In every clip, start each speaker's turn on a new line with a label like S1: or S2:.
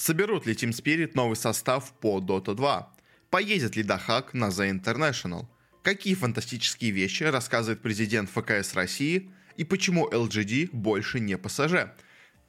S1: Соберут ли Team Spirit новый состав по Dota 2? Поедет ли Дахак на The International? Какие фантастические вещи рассказывает президент ФКС России? И почему LGD больше не пассажир?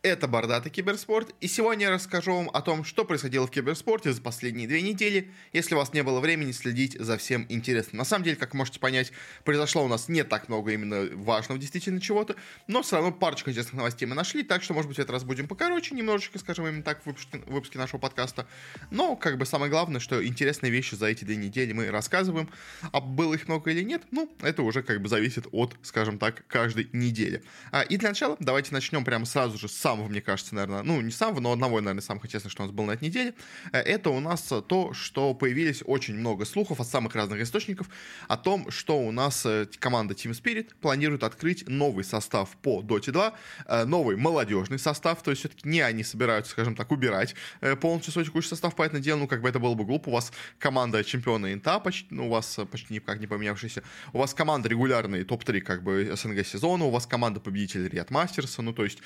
S1: Это Бордатый Киберспорт, и сегодня я расскажу вам о том, что происходило в киберспорте за последние две недели, если у вас не было времени следить за всем интересным. На самом деле, как можете понять, произошло у нас не так много именно важного действительно чего-то, но все равно парочку интересных новостей мы нашли, так что, может быть, в этот раз будем покороче немножечко, скажем именно так, в выпуске, в выпуске нашего подкаста. Но, как бы, самое главное, что интересные вещи за эти две недели мы рассказываем, а было их много или нет, ну, это уже, как бы, зависит от, скажем так, каждой недели. А, и для начала давайте начнем прямо сразу же с самого, мне кажется, наверное, ну, не самого, но одного, наверное, самых интересных, что у нас было на этой неделе, э, это у нас то, что появились очень много слухов от самых разных источников о том, что у нас э, команда Team Spirit планирует открыть новый состав по Dota 2, э, новый молодежный состав, то есть все-таки не они собираются, скажем так, убирать полностью свой текущий состав, поэтому дело, ну, как бы это было бы глупо, у вас команда чемпиона Инта, почти, ну, у вас почти никак не поменявшаяся, у вас команда регулярный топ-3, как бы, СНГ сезона, у вас команда победителей Риат Мастерса, ну, то есть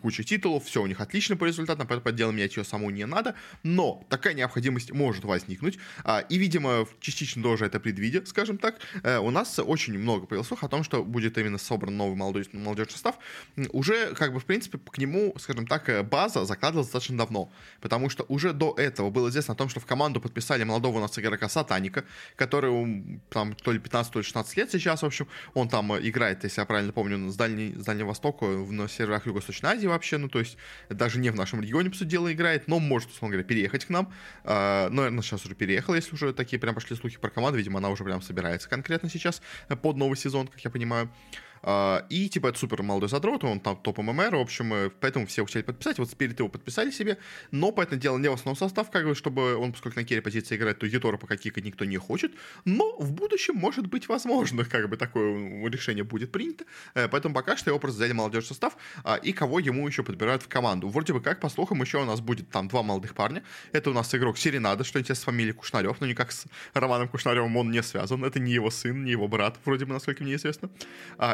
S1: куча-куча титулов, все у них отлично по результатам, поэтому по делу менять ее саму не надо, но такая необходимость может возникнуть, а, и, видимо, частично тоже это предвидя, скажем так, э, у нас очень много появилось слух о том, что будет именно собран новый молодой, молодежный состав, уже, как бы, в принципе, к нему, скажем так, э, база закладывалась достаточно давно, потому что уже до этого было известно о том, что в команду подписали молодого у нас игрока Сатаника, который, там, то ли 15, то ли 16 лет сейчас, в общем, он там э, играет, если я правильно помню, с, Дальней, с Дальнего Востока, на серверах Юго-Восточной Азии вообще, ну, то есть даже не в нашем регионе, по сути дела, играет, но может, условно говоря, переехать к нам. А, но, сейчас уже переехала, если уже такие прям пошли слухи про команду, видимо, она уже прям собирается конкретно сейчас под новый сезон, как я понимаю. И, типа, это супер молодой задрот, он там топ ММР, в общем, э, поэтому все хотели подписать, вот Спирит его подписали себе, но, по этому дело, не в основном состав, как бы, чтобы он, поскольку на керри позиции играет, то Етора пока кикать никто не хочет, но в будущем, может быть, возможно, как бы, такое решение будет принято, uh, поэтому пока что его просто взяли молодежь состав, uh, и кого ему еще подбирают в команду. Вроде бы как, по слухам, еще у нас будет там два молодых парня, это у нас игрок Серенада, что интересно, с фамилией Кушнарев, но никак с Романом Кушнаревым он не связан, это не его сын, не его брат, вроде бы, насколько мне известно.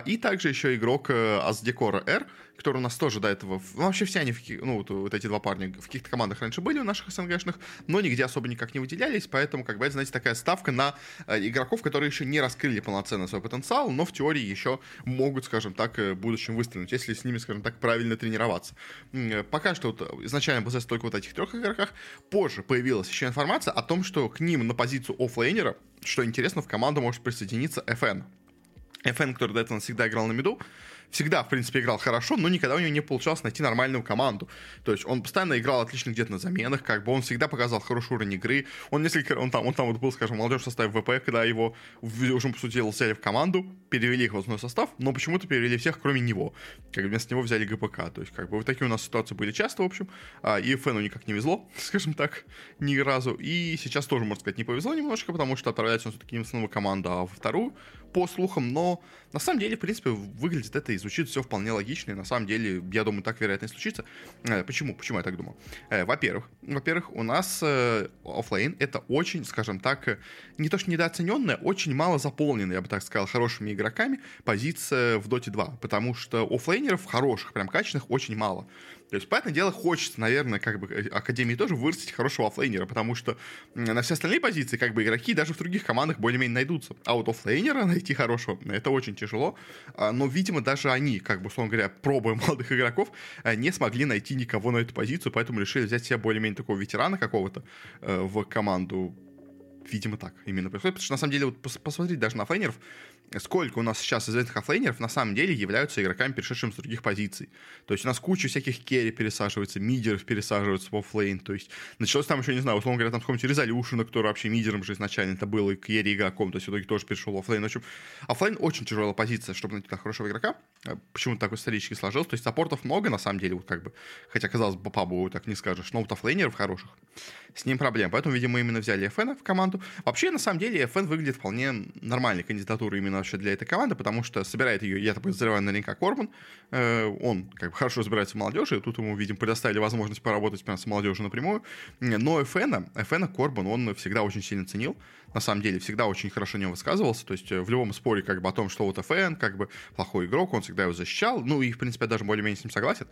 S1: И также еще игрок э, Аздекора R, который у нас тоже до этого... Ну, вообще все они, в, ну, вот, вот эти два парня в каких-то командах раньше были у наших СНГшных, но нигде особо никак не выделялись, поэтому, как бы, это, знаете, такая ставка на э, игроков, которые еще не раскрыли полноценно свой потенциал, но в теории еще могут, скажем так, э, в будущем выстрелить, если с ними, скажем так, правильно тренироваться. Э, пока что вот, изначально было только вот этих трех игроках, позже появилась еще информация о том, что к ним на позицию оффлейнера, что интересно, в команду может присоединиться FN. FN, который до этого всегда играл на миду, всегда, в принципе, играл хорошо, но никогда у него не получалось найти нормальную команду. То есть он постоянно играл отлично где-то на заменах, как бы он всегда показал хороший уровень игры. Он несколько, он там, он там вот был, скажем, молодежь в составе ВП, когда его уже, по сути, взяли в команду, перевели их в основной состав, но почему-то перевели всех, кроме него. Как бы вместо него взяли ГПК. То есть, как бы, вот такие у нас ситуации были часто, в общем. А, и Фену никак не везло, скажем так, ни разу. И сейчас тоже, можно сказать, не повезло немножко, потому что отправляется он все-таки не в основную команду, а во вторую, по слухам. Но на самом деле, в принципе, выглядит это и звучит все вполне логично, и на самом деле, я думаю, так вероятно и случится. Э, почему? Почему я так думаю? Э, во-первых, во-первых, у нас э, офлейн это очень, скажем так, не то что недооцененная, очень мало заполненная, я бы так сказал, хорошими игроками позиция в Dota 2, потому что офлейнеров хороших, прям качественных, очень мало. То есть, понятное дело, хочется, наверное, как бы э, Академии тоже вырастить хорошего оффлейнера, потому что на все остальные позиции, как бы, игроки даже в других командах более-менее найдутся. А вот оффлейнера найти хорошего, это очень тяжело. А, но, видимо, даже они, как бы, условно говоря, пробуя молодых игроков, э, не смогли найти никого на эту позицию, поэтому решили взять себе более-менее такого ветерана какого-то э, в команду видимо, так именно происходит. Потому что, на самом деле, вот посмотреть даже на оффлейнеров, сколько у нас сейчас известных оффлейнеров на самом деле являются игроками, перешедшими с других позиций. То есть у нас куча всяких керри пересаживается, мидеров пересаживаются в оффлейн. То есть началось там еще, не знаю, условно говоря, там какой-нибудь Резолюшена, который вообще мидером же изначально это был, и керри игроком, то есть в итоге тоже перешел в оффлейн. В общем, оффлейн очень тяжелая позиция, чтобы найти туда хорошего игрока. Э, почему-то так исторически сложилось. То есть саппортов много, на самом деле, вот как бы, хотя, казалось бы, пабу так не скажешь, но вот оффлейнеров хороших, с ним проблем. Поэтому, видимо, именно взяли FN в команду. Вообще, на самом деле, FN выглядит вполне нормальной кандидатурой именно вообще для этой команды, потому что собирает ее, я так подозреваю, наверняка Корбан. Э, он как бы хорошо разбирается в молодежи, и тут ему, видимо, предоставили возможность поработать прямо с молодежью напрямую. Но FN, FN Корбан он всегда очень сильно ценил на самом деле, всегда очень хорошо не высказывался, то есть э, в любом споре как бы о том, что вот FN как бы плохой игрок, он всегда его защищал, ну и, в принципе, даже более-менее с ним согласен,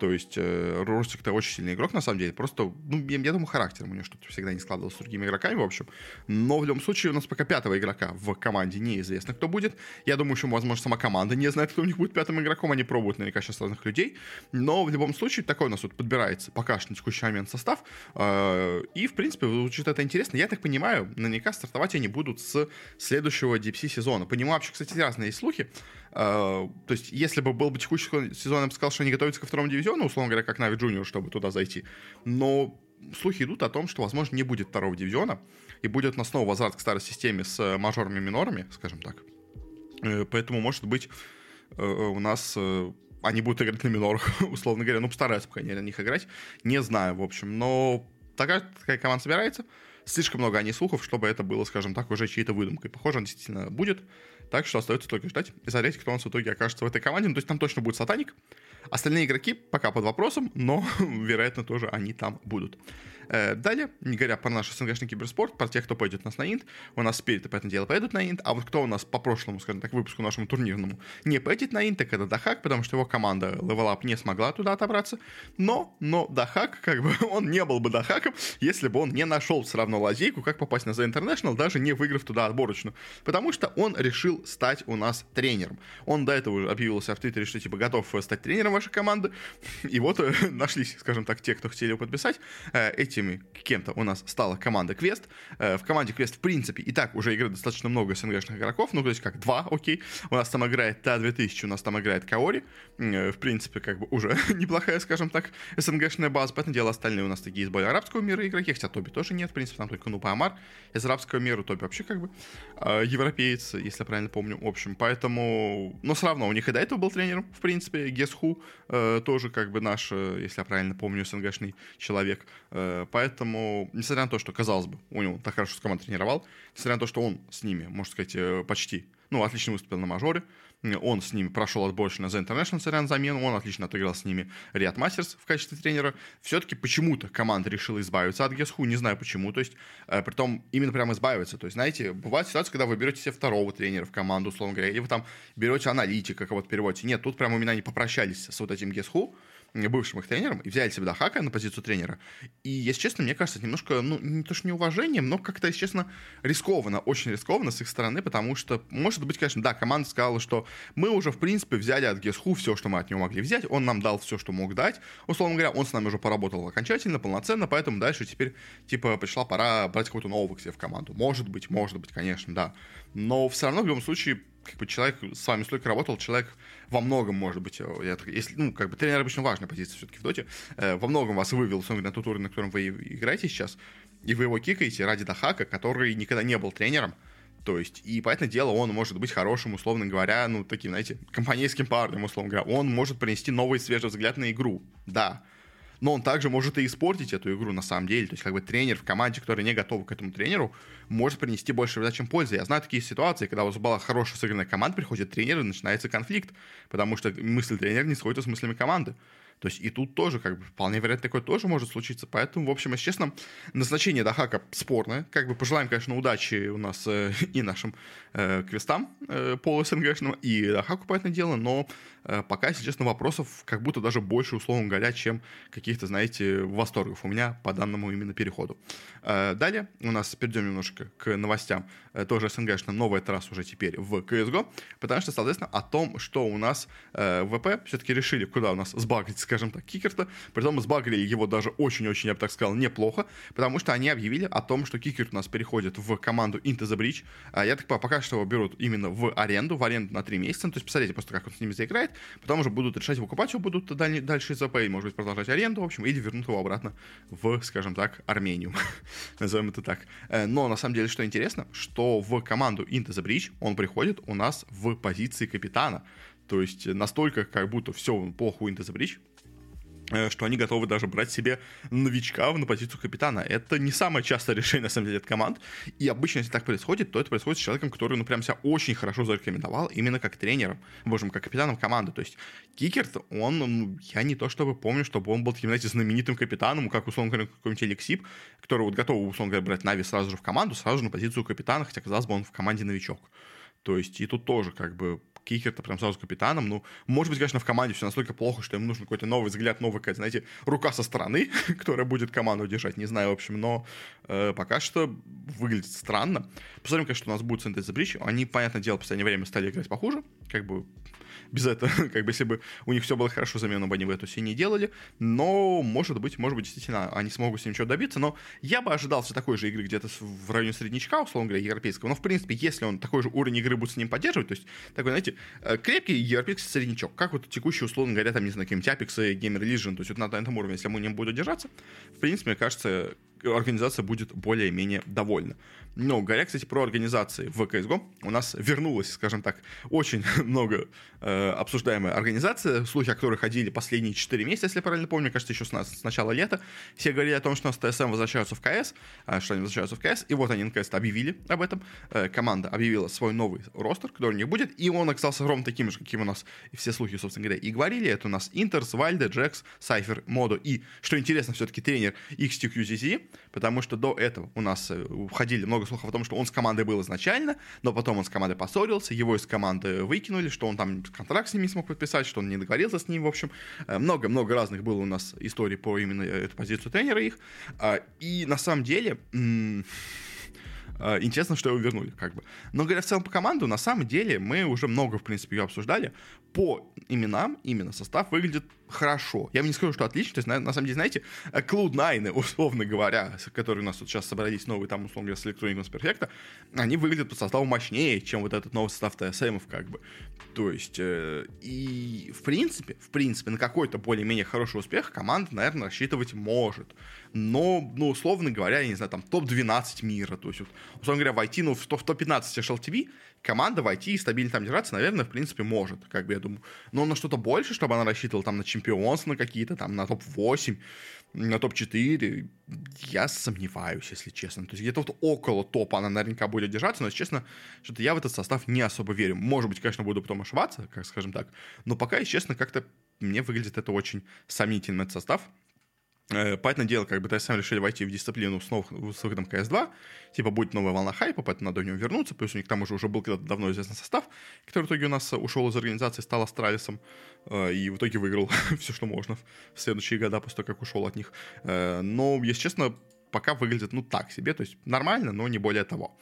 S1: То есть э, Ростик это очень сильный игрок, на самом деле. Просто, ну, я, я думаю, характером у него что-то всегда не складывалось с другими игроками, в общем. Но в любом случае у нас пока пятого игрока в команде неизвестно, кто будет. Я думаю, что, возможно, сама команда не знает, кто у них будет пятым игроком. Они пробуют наверняка сейчас разных людей. Но в любом случае такой у нас вот подбирается пока что на текущий момент состав. Э, и, в принципе, звучит это интересно. Я так понимаю, наверняка стартовать они будут с следующего DPC сезона. Понимаю, вообще, кстати, разные слухи. Э, то есть, если бы был бы текущий сезон, я бы сказал, что они готовятся ко второму дивизиону, условно говоря, как Navi Junior, чтобы туда зайти. Но слухи идут о том, что, возможно, не будет второго дивизиона, и будет на снова возврат к старой системе с э, мажорами и минорами, скажем так. Э, поэтому, может быть, э, у нас они будут играть на минорах, условно говоря. Ну, постараются, по крайней мере, на них играть. Не знаю, в общем. Но такая, такая команда собирается. Слишком много о ней слухов, чтобы это было, скажем так, уже чьей-то выдумкой. Похоже, она действительно будет. Так что остается только ждать и смотреть, кто у нас в итоге окажется в этой команде. Ну, то есть там точно будет сатаник. Остальные игроки пока под вопросом, но, вероятно, тоже они там будут. Э, далее, не говоря про наш СНГшный киберспорт, про тех, кто пойдет у нас на Инт, у нас Спирит, понятное дело, поедут на Инт, а вот кто у нас по прошлому, скажем так, выпуску нашему турнирному не поедет на Инт, так это Дахак, потому что его команда Level Up не смогла туда отобраться, но, но Дахак, как бы, он не был бы Дахаком, если бы он не нашел все равно лазейку, как попасть на The International, даже не выиграв туда отборочную, потому что он решил стать у нас тренером. Он до этого уже объявился в Твиттере, что типа готов стать тренером вашей команды, и вот э, нашлись, скажем так, те, кто хотели его подписать, э, эти этими кем-то у нас стала команда Квест. Э, в команде Квест, в принципе, и так уже играет достаточно много СНГшных игроков, ну, то есть как два, окей. У нас там играет Та-2000, у нас там играет Каори. Э, в принципе, как бы уже неплохая, скажем так, СНГшная база. Поэтому дело остальные у нас такие из более арабского мира игроки, хотя Тоби тоже нет, в принципе, там только Нупа Амар из арабского мира, Тоби вообще как бы э, европеец, если я правильно помню, в общем. Поэтому, но все равно у них и до этого был тренером, в принципе, Гесху, тоже как бы наш, если я правильно помню, СНГшный человек. Поэтому несмотря на то, что, казалось бы, у него так хорошо с командой тренировал, несмотря на то, что он с ними, можно сказать, э, почти, ну, отлично выступил на мажоре, он с ними прошел отборочно The International, на замену, он отлично отыграл с ними Риад Мастерс в качестве тренера. Все-таки почему-то команда решила избавиться от Гесху, не знаю почему, то есть, э, при том именно прямо избавиться. То есть, знаете, бывает ситуация, когда вы берете себе второго тренера в команду, условно говоря, или вы там берете аналитика, кого-то переводите. Нет, тут прямо именно они попрощались с вот этим Гесху, бывшим их тренером, и взяли себе Дахака на позицию тренера. И, если честно, мне кажется, немножко, ну, не то что неуважением, но как-то, если честно, рискованно, очень рискованно с их стороны, потому что, может быть, конечно, да, команда сказала, что мы уже, в принципе, взяли от Гесху все, что мы от него могли взять, он нам дал все, что мог дать, условно говоря, он с нами уже поработал окончательно, полноценно, поэтому дальше теперь, типа, пришла пора брать какого-то нового к себе в команду. Может быть, может быть, конечно, да. Но все равно, в любом случае, как бы человек с вами столько работал, человек во многом, может быть, э, если, ну, как бы тренер обычно важная позиция все-таки в доте, э, во многом вас вывел на тот уровень, на котором вы играете сейчас, и вы его кикаете ради Дахака, который никогда не был тренером, то есть, и, понятное дело, он может быть хорошим, условно говоря, ну, таким, знаете, компанейским парнем, условно говоря. Он может принести новый свежий взгляд на игру, да но он также может и испортить эту игру на самом деле. То есть как бы тренер в команде, который не готов к этому тренеру, может принести больше вреда, чем пользы. Я знаю такие ситуации, когда у вас была хорошая сыгранная команда, приходит тренер и начинается конфликт, потому что мысль тренера не сходится с мыслями команды. То есть и тут тоже, как бы, вполне вероятно, такое тоже может случиться. Поэтому, в общем, если честно, назначение Дахака спорное. Как бы пожелаем, конечно, удачи у нас э, и нашим э, квестам э, по СНГшным, и Дахаку, понятное дело, но э, пока, если честно, вопросов как будто даже больше, условно говоря, чем каких-то, знаете, восторгов у меня по данному именно переходу. Э, далее у нас перейдем немножко к новостям, э, тоже СНГшным, но в уже теперь в CSGO, потому что, соответственно, о том, что у нас э, ВП все-таки решили, куда у нас сбагрить скажем так, Кикерта. Притом сбагрили его даже очень-очень, я бы так сказал, неплохо, потому что они объявили о том, что Кикерт у нас переходит в команду Into the Breach. А, я так понимаю, пока что его берут именно в аренду, в аренду на 3 месяца. Ну, то есть, посмотрите просто, как он с ними заиграет. Потом уже будут решать, выкупать его будут даль- дальше из АП, может быть, продолжать аренду, в общем, или вернут его обратно в, скажем так, Армению. Назовем это так. Э, но, на самом деле, что интересно, что в команду Into the Breach он приходит у нас в позиции капитана. То есть настолько как будто все плохо у Into the Э, что они готовы даже брать себе новичка на позицию капитана. Это не самое частое решение, на самом деле, от команд. И обычно, если так происходит, то это происходит с человеком, который, ну, прям себя очень хорошо зарекомендовал именно как тренером, боже как капитаном команды. То есть Кикерт, он, ну, я не то чтобы помню, чтобы он был знаете, знаменитым капитаном, как, условно говоря, какой-нибудь Эликсип, который вот готов, условно говоря, брать Нави сразу же в команду, сразу же на позицию капитана, хотя, казалось бы, он в команде новичок. То есть и тут тоже как бы Кикер-то прям сразу капитаном. Ну, может быть, конечно, в команде все настолько плохо, что им нужен какой-то новый взгляд, новая какая-то, знаете, рука со стороны, которая будет команду держать, не знаю, в общем, но э, пока что выглядит странно. Посмотрим, конечно, у нас будет с Бридж. Они, понятное дело, в последнее время стали играть похуже, как бы без этого, как бы, если бы у них все было хорошо, замену бы они в эту все не делали, но, может быть, может быть, действительно, они смогут с ним чего добиться, но я бы ожидал все такой же игры где-то в районе среднячка, условно говоря, европейского, но, в принципе, если он такой же уровень игры будет с ним поддерживать, то есть, такой, знаете, э, крепкий европейский среднячок, как вот текущий, условно говоря, там, не знаю, каким-нибудь Apex и Gamer Legion, то есть, вот на этом уровне, если мы не будем держаться, в принципе, мне кажется, организация будет более-менее довольна. Но говоря, кстати, про организации в CSGO, у нас вернулась, скажем так, очень много э, обсуждаемая организация, слухи о которой ходили последние 4 месяца, если я правильно помню, кажется, еще с, нас, с начала лета. Все говорили о том, что у нас ТСМ возвращаются в КС, э, что они возвращаются в КС, и вот они наконец-то объявили об этом. Э, команда объявила свой новый ростер, который у них будет, и он оказался ровно таким же, каким у нас все слухи, собственно говоря, и говорили. Это у нас Интерс, Вальде, Джекс, Сайфер, Модо и, что интересно, все-таки тренер XTQZZ, потому что до этого у нас э, уходили много слухов о том, что он с командой был изначально, но потом он с командой поссорился, его из команды выкинули, что он там контракт с ними не смог подписать, что он не договорился с ним, в общем. Э, много-много разных было у нас историй по именно эту позицию тренера их. А, и на самом деле интересно, что его вернули, как бы. Но говоря в целом по команду, на самом деле мы уже много, в принципе, ее обсуждали. По именам именно состав выглядит хорошо. Я не скажу, что отлично. То есть, на, на самом деле, знаете, Cloud9, условно говоря, которые у нас вот сейчас собрались новые, там, условно говоря, с Electronic Perfect, они выглядят по составу мощнее, чем вот этот новый состав TSM, как бы. То есть, э, и в принципе, в принципе, на какой-то более-менее хороший успех команда, наверное, рассчитывать может. Но, ну, условно говоря, я не знаю, там, топ-12 мира. То есть, вот, условно говоря, войти, ну, в топ-15 HLTV, команда войти и стабильно там держаться, наверное, в принципе, может, как бы я думаю. Но на что-то больше, чтобы она рассчитывала там на чемпионство, на какие-то там, на топ-8, на топ-4, я сомневаюсь, если честно. То есть где-то вот около топа она наверняка будет держаться, но, если честно, что-то я в этот состав не особо верю. Может быть, конечно, буду потом ошибаться, как скажем так, но пока, если честно, как-то мне выглядит это очень сомнительно, этот состав. Э, понятное дело, как бы TSM решили войти в дисциплину с, новых, с выходом CS2, типа будет новая волна хайпа, поэтому надо в него вернуться, плюс у них там уже, уже был когда-то давно известный состав, который в итоге у нас ушел из организации, стал Астралисом, э, и в итоге выиграл все, что можно в следующие года после того, как ушел от них. Э, но, если честно, пока выглядит, ну, так себе, то есть нормально, но не более того.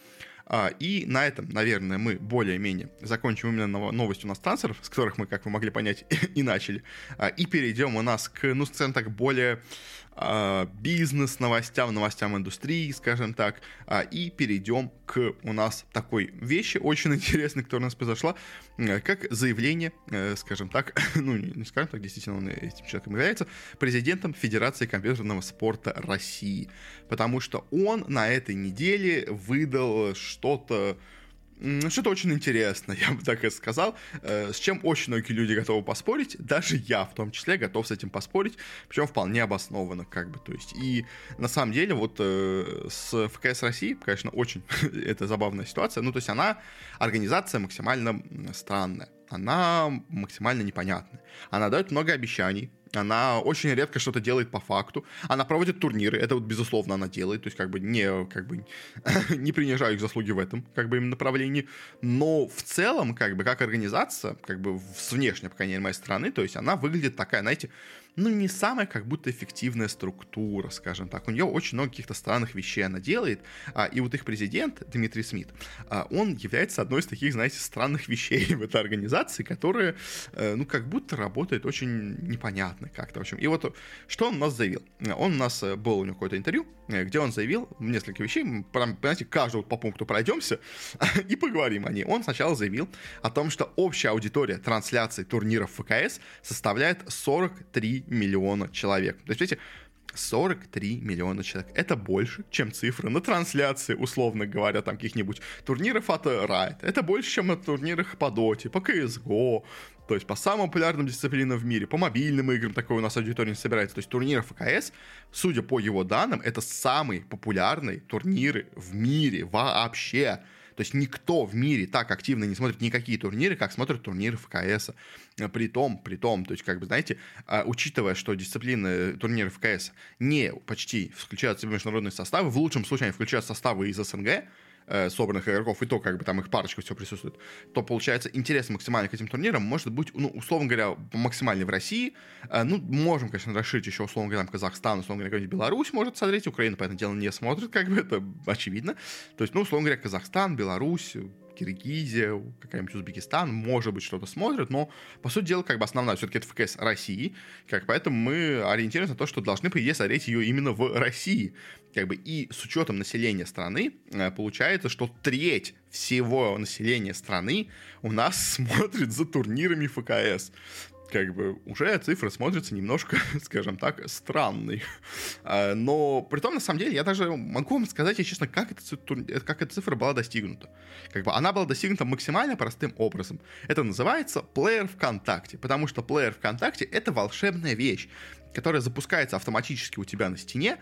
S1: А, и на этом, наверное, мы более-менее закончим именно новостью у нас трансферов, с которых мы, как вы могли понять, и начали. А, и перейдем у нас к, ну, скажем так, более бизнес-новостям, новостям индустрии, скажем так, а, и перейдем к у нас такой вещи очень интересной, которая у нас произошла, э, как заявление, э, скажем так, ну не скажем так, действительно он этим человеком является, президентом Федерации компьютерного спорта России, потому что он на этой неделе выдал что-то что-то очень интересное, я бы так и сказал, э, с чем очень многие люди готовы поспорить, даже я в том числе готов с этим поспорить, причем вполне обоснованно, как бы, то есть, и на самом деле вот э, с ФКС России, конечно, очень это забавная ситуация, ну, то есть она, организация максимально странная, она максимально непонятная, она дает много обещаний, она очень редко что-то делает по факту. Она проводит турниры, это вот безусловно она делает, то есть как бы не, как бы, не принижаю их заслуги в этом, как бы именно направлении. Но в целом, как бы, как организация, как бы с внешней, по крайней мере, моей стороны, то есть она выглядит такая, знаете, ну, не самая как будто эффективная структура, скажем так. У нее очень много каких-то странных вещей она делает, а, и вот их президент, Дмитрий Смит, а, он является одной из таких, знаете, странных вещей в этой организации, которая, а, ну, как будто работает очень непонятно как-то, в общем. И вот что он у нас заявил? Он у нас, э, был у него какое-то интервью, э, где он заявил несколько вещей, прям, понимаете, каждого по пункту пройдемся и поговорим о ней. Он сначала заявил о том, что общая аудитория трансляций турниров ФКС составляет 43 миллиона человек. То есть, видите, 43 миллиона человек. Это больше, чем цифры на трансляции, условно говоря, там каких-нибудь турниров от Riot. Это больше, чем на турнирах по Доте, по CSGO, то есть по самым популярным дисциплинам в мире, по мобильным играм такой у нас аудитория не собирается. То есть турниры ФКС, судя по его данным, это самые популярные турниры в мире вообще. То есть никто в мире так активно не смотрит никакие турниры, как смотрят турниры ФКС. При том, при том, то есть, как бы, знаете, а, учитывая, что дисциплины турниров ФКС не почти включают в себя международные составы, в лучшем случае они включают составы из СНГ, э, собранных игроков, и то, как бы там их парочка все присутствует, то, получается, интерес максимальный к этим турнирам может быть, ну, условно говоря, максимальный в России. Э, ну, можем, конечно, расширить еще, условно говоря, там, Казахстан, условно говоря, Беларусь может смотреть, Украина, по этому делу, не смотрит, как бы это очевидно. То есть, ну, условно говоря, Казахстан, Беларусь, Киргизия, какая-нибудь Узбекистан, может быть, что-то смотрят, но, по сути дела, как бы основная все-таки это ФКС России, как поэтому мы ориентируемся на то, что должны, по идее, смотреть ее именно в России. Как бы, и с учетом населения страны, э, получается, что треть всего населения страны у нас смотрит за турнирами ФКС как бы уже цифры смотрятся немножко, скажем так, странной. А, но при том, на самом деле, я даже могу вам сказать, если честно, как эта, как эта цифра была достигнута. Как бы она была достигнута максимально простым образом. Это называется плеер ВКонтакте, потому что плеер ВКонтакте — это волшебная вещь которая запускается автоматически у тебя на стене,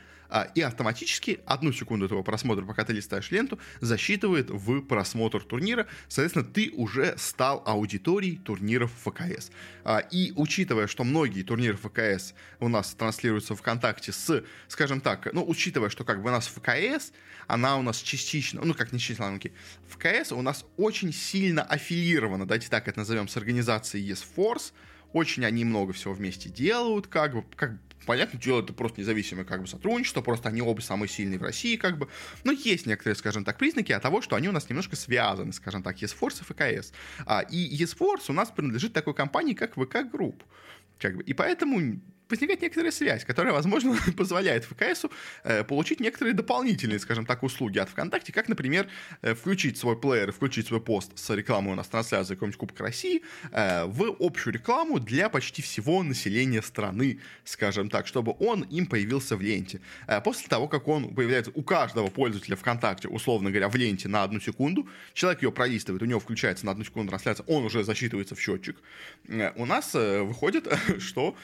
S1: и автоматически одну секунду этого просмотра, пока ты листаешь ленту, засчитывает в просмотр турнира. Соответственно, ты уже стал аудиторией турниров ФКС. А, и учитывая, что многие турниры ФКС у нас транслируются ВКонтакте с, скажем так, ну, учитывая, что как бы у нас ФКС, она у нас частично, ну, как не частично, ФКС у нас очень сильно аффилирована, давайте так это назовем, с организацией ESForce, очень они много всего вместе делают, как бы, как понятно, дело это просто независимое как бы сотрудничество, просто они оба самые сильные в России, как бы. Но есть некоторые, скажем так, признаки от того, что они у нас немножко связаны, скажем так, ESForce и ФКС. А, и ESForce у нас принадлежит такой компании, как ВК Групп. Как бы, и поэтому возникает некоторая связь, которая, возможно, позволяет ФКСу э, получить некоторые дополнительные, скажем так, услуги от ВКонтакте, как, например, э, включить свой плеер, включить свой пост с рекламой у нас трансляции какого-нибудь Кубка России э, в общую рекламу для почти всего населения страны, скажем так, чтобы он им появился в ленте. Э, после того, как он появляется у каждого пользователя ВКонтакте, условно говоря, в ленте на одну секунду, человек ее пролистывает, у него включается на одну секунду трансляция, он уже засчитывается в счетчик, у нас выходит, что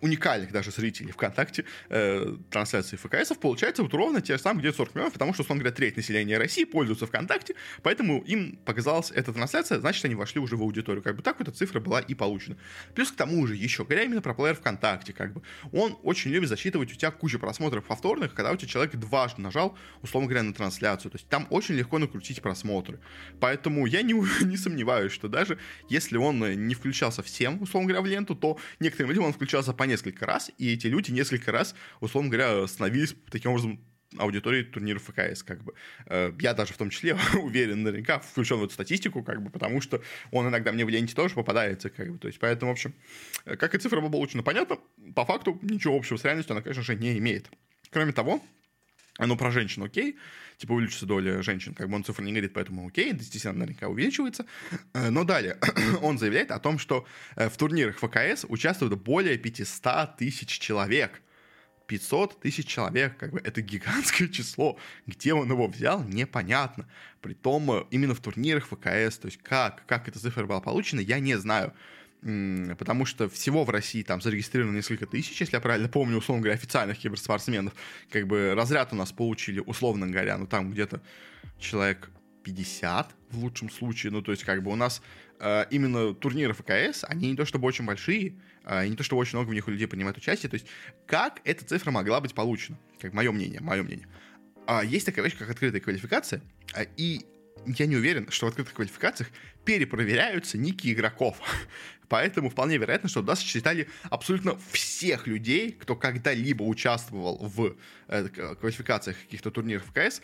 S1: уникальных даже зрителей ВКонтакте э, трансляции ФКСов получается вот ровно те же самые где 40 миллионов, потому что, условно говоря, треть населения России пользуются ВКонтакте, поэтому им показалась эта трансляция, значит, они вошли уже в аудиторию. Как бы так эта цифра была и получена. Плюс к тому же еще, говоря именно про плеер ВКонтакте, как бы, он очень любит засчитывать у тебя кучу просмотров повторных, когда у тебя человек дважды нажал, условно говоря, на трансляцию. То есть там очень легко накрутить просмотры. Поэтому я не, не сомневаюсь, что даже если он не включался всем, условно говоря, в ленту, то некоторым людям он включался по несколько раз, и эти люди несколько раз, условно говоря, становились таким образом аудиторией турнира ФКС, как бы. Э, я даже в том числе уверен, наверняка включен в эту статистику, как бы, потому что он иногда мне в ленте тоже попадается, как бы, то есть, поэтому, в общем, э, как и цифра была получена, понятно, по факту ничего общего с реальностью она, конечно же, не имеет. Кроме того, ну, про женщин окей, типа увеличится доля женщин, как бы он цифр не говорит, поэтому окей, действительно наверняка увеличивается. Э, но далее он заявляет о том, что э, в турнирах ФКС участвуют более 500 тысяч человек. 500 тысяч человек, как бы это гигантское число. Где он его взял, непонятно. Притом э, именно в турнирах ФКС, то есть как, как эта цифра была получена, я не знаю потому что всего в России там зарегистрировано несколько тысяч, если я правильно помню, условно говоря, официальных киберспортсменов. Как бы разряд у нас получили, условно говоря, ну там где-то человек 50 в лучшем случае. Ну, то есть, как бы у нас э, именно турниры ФКС, они не то чтобы очень большие, э, не то чтобы очень много в них людей принимают участие. То есть, как эта цифра могла быть получена? Как мое мнение, мое мнение. А есть такая вещь, как открытая квалификация, э, и я не уверен, что в открытых квалификациях перепроверяются ники игроков. Поэтому вполне вероятно, что туда считали абсолютно всех людей, кто когда-либо участвовал в э, квалификациях каких-то турниров КС,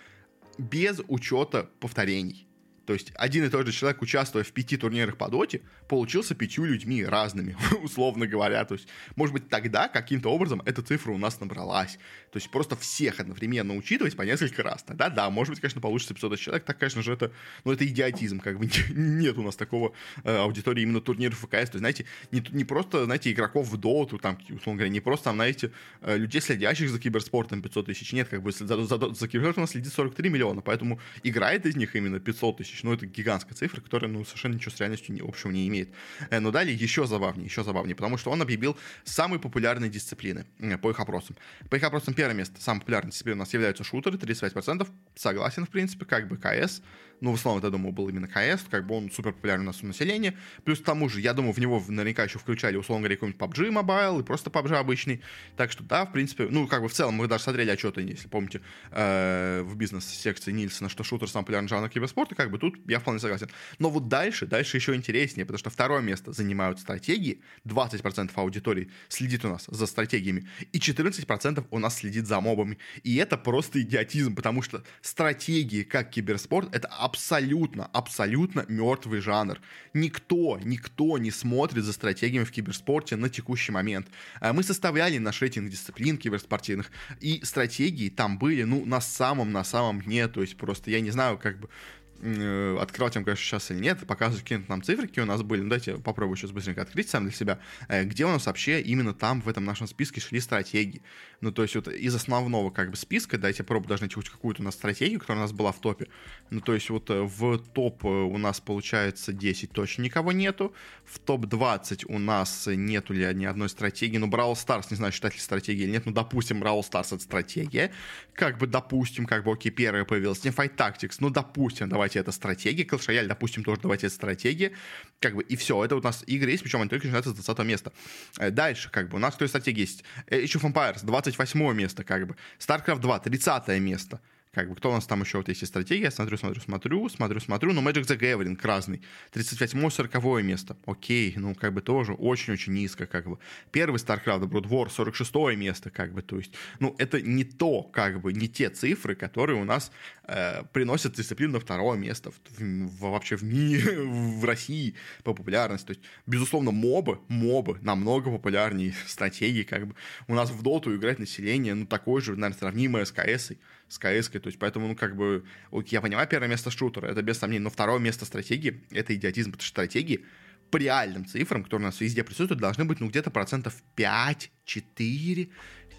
S1: без учета повторений. То есть один и тот же человек, участвуя в пяти турнирах по доте, получился пятью людьми разными, условно говоря. То есть, может быть, тогда каким-то образом эта цифра у нас набралась. То есть просто всех одновременно учитывать по несколько раз. Тогда да, может быть, конечно, получится 500 человек. Так, конечно же, это, ну, это идиотизм. Как бы нет у нас такого э, аудитории именно турниров ФКС. То есть, знаете, не, не просто, знаете, игроков в доту, там, условно говоря, не просто, там, знаете, э, людей, следящих за киберспортом 500 тысяч. Нет, как бы за, за, за, киберспортом следит 43 миллиона, поэтому играет из них именно 500 тысяч тысяч. Ну, это гигантская цифра, которая, ну, совершенно ничего с реальностью общего не имеет. Э, но далее еще забавнее, еще забавнее, потому что он объявил самые популярные дисциплины э, по их опросам. По их опросам первое место, самая популярная дисциплина у нас являются шутеры, 35%. Согласен, в принципе, как бы КС, ну, в основном, это, думаю, был именно КС, как бы он супер популярный у нас у населения. Плюс к тому же, я думаю, в него наверняка еще включали, условно говоря, какой-нибудь PUBG Mobile и просто PUBG обычный. Так что, да, в принципе, ну, как бы в целом, мы даже смотрели отчеты, если помните, э, в бизнес-секции Нильсона, что шутер самый популярный жанр киберспорта, как бы тут я вполне согласен. Но вот дальше, дальше еще интереснее, потому что второе место занимают стратегии, 20% аудитории следит у нас за стратегиями, и 14% у нас следит за мобами. И это просто идиотизм, потому что стратегии как киберспорт — это абсолютно, абсолютно мертвый жанр. Никто, никто не смотрит за стратегиями в киберспорте на текущий момент. Э, мы составляли наш рейтинг дисциплин киберспортивных, и стратегии там были, ну, на самом, на самом дне, то есть просто, я не знаю, как бы, э, открывать вам, конечно, сейчас или нет, показывать какие-то нам цифры, какие у нас были. Ну, давайте попробую сейчас быстренько открыть сам для себя, э, где у нас вообще именно там, в этом нашем списке шли стратегии. Ну, то есть вот из основного как бы списка, дайте даже найти хоть какую-то у нас стратегию, которая у нас была в топе. Ну, то есть вот э, в топ у нас получается 10 точно никого нету, в топ-20 у нас нету ли ни одной стратегии, ну, Brawl Stars, не знаю, считать ли стратегии или нет, ну, допустим, Brawl Stars это стратегия, как бы, допустим, как бы, окей, первая появилась, не Fight Tactics, ну, допустим, давайте это стратегия. Clash Royale, допустим, тоже давайте это стратегия. Как бы, и все, это у нас игры есть, причем они только начинаются с 20 места. Э, дальше, как бы, у нас кто стратегия есть? Age of Empires, 28 место, как бы. StarCraft 2, 30 место. Как бы, кто у нас там еще вот есть стратегия? Смотрю, смотрю, смотрю, смотрю, смотрю. Ну, Magic the Gathering разный. 38-40 место. Окей, ну, как бы тоже очень-очень низко, как бы. Первый StarCraft, Brood War, 46 место, как бы, то есть, ну, это не то, как бы, не те цифры, которые у нас э, приносят дисциплину на второе место в, в, вообще в мире, в России по популярности. То есть, безусловно, мобы, мобы намного популярнее стратегии, как бы. У нас в доту играть население, ну, такое же, наверное, сравнимое с КС с КС, то есть поэтому, ну, как бы, я понимаю, первое место шутера, это без сомнений, но второе место стратегии, это идиотизм, потому что стратегии по реальным цифрам, которые у нас везде присутствуют, должны быть, ну, где-то процентов 5-4,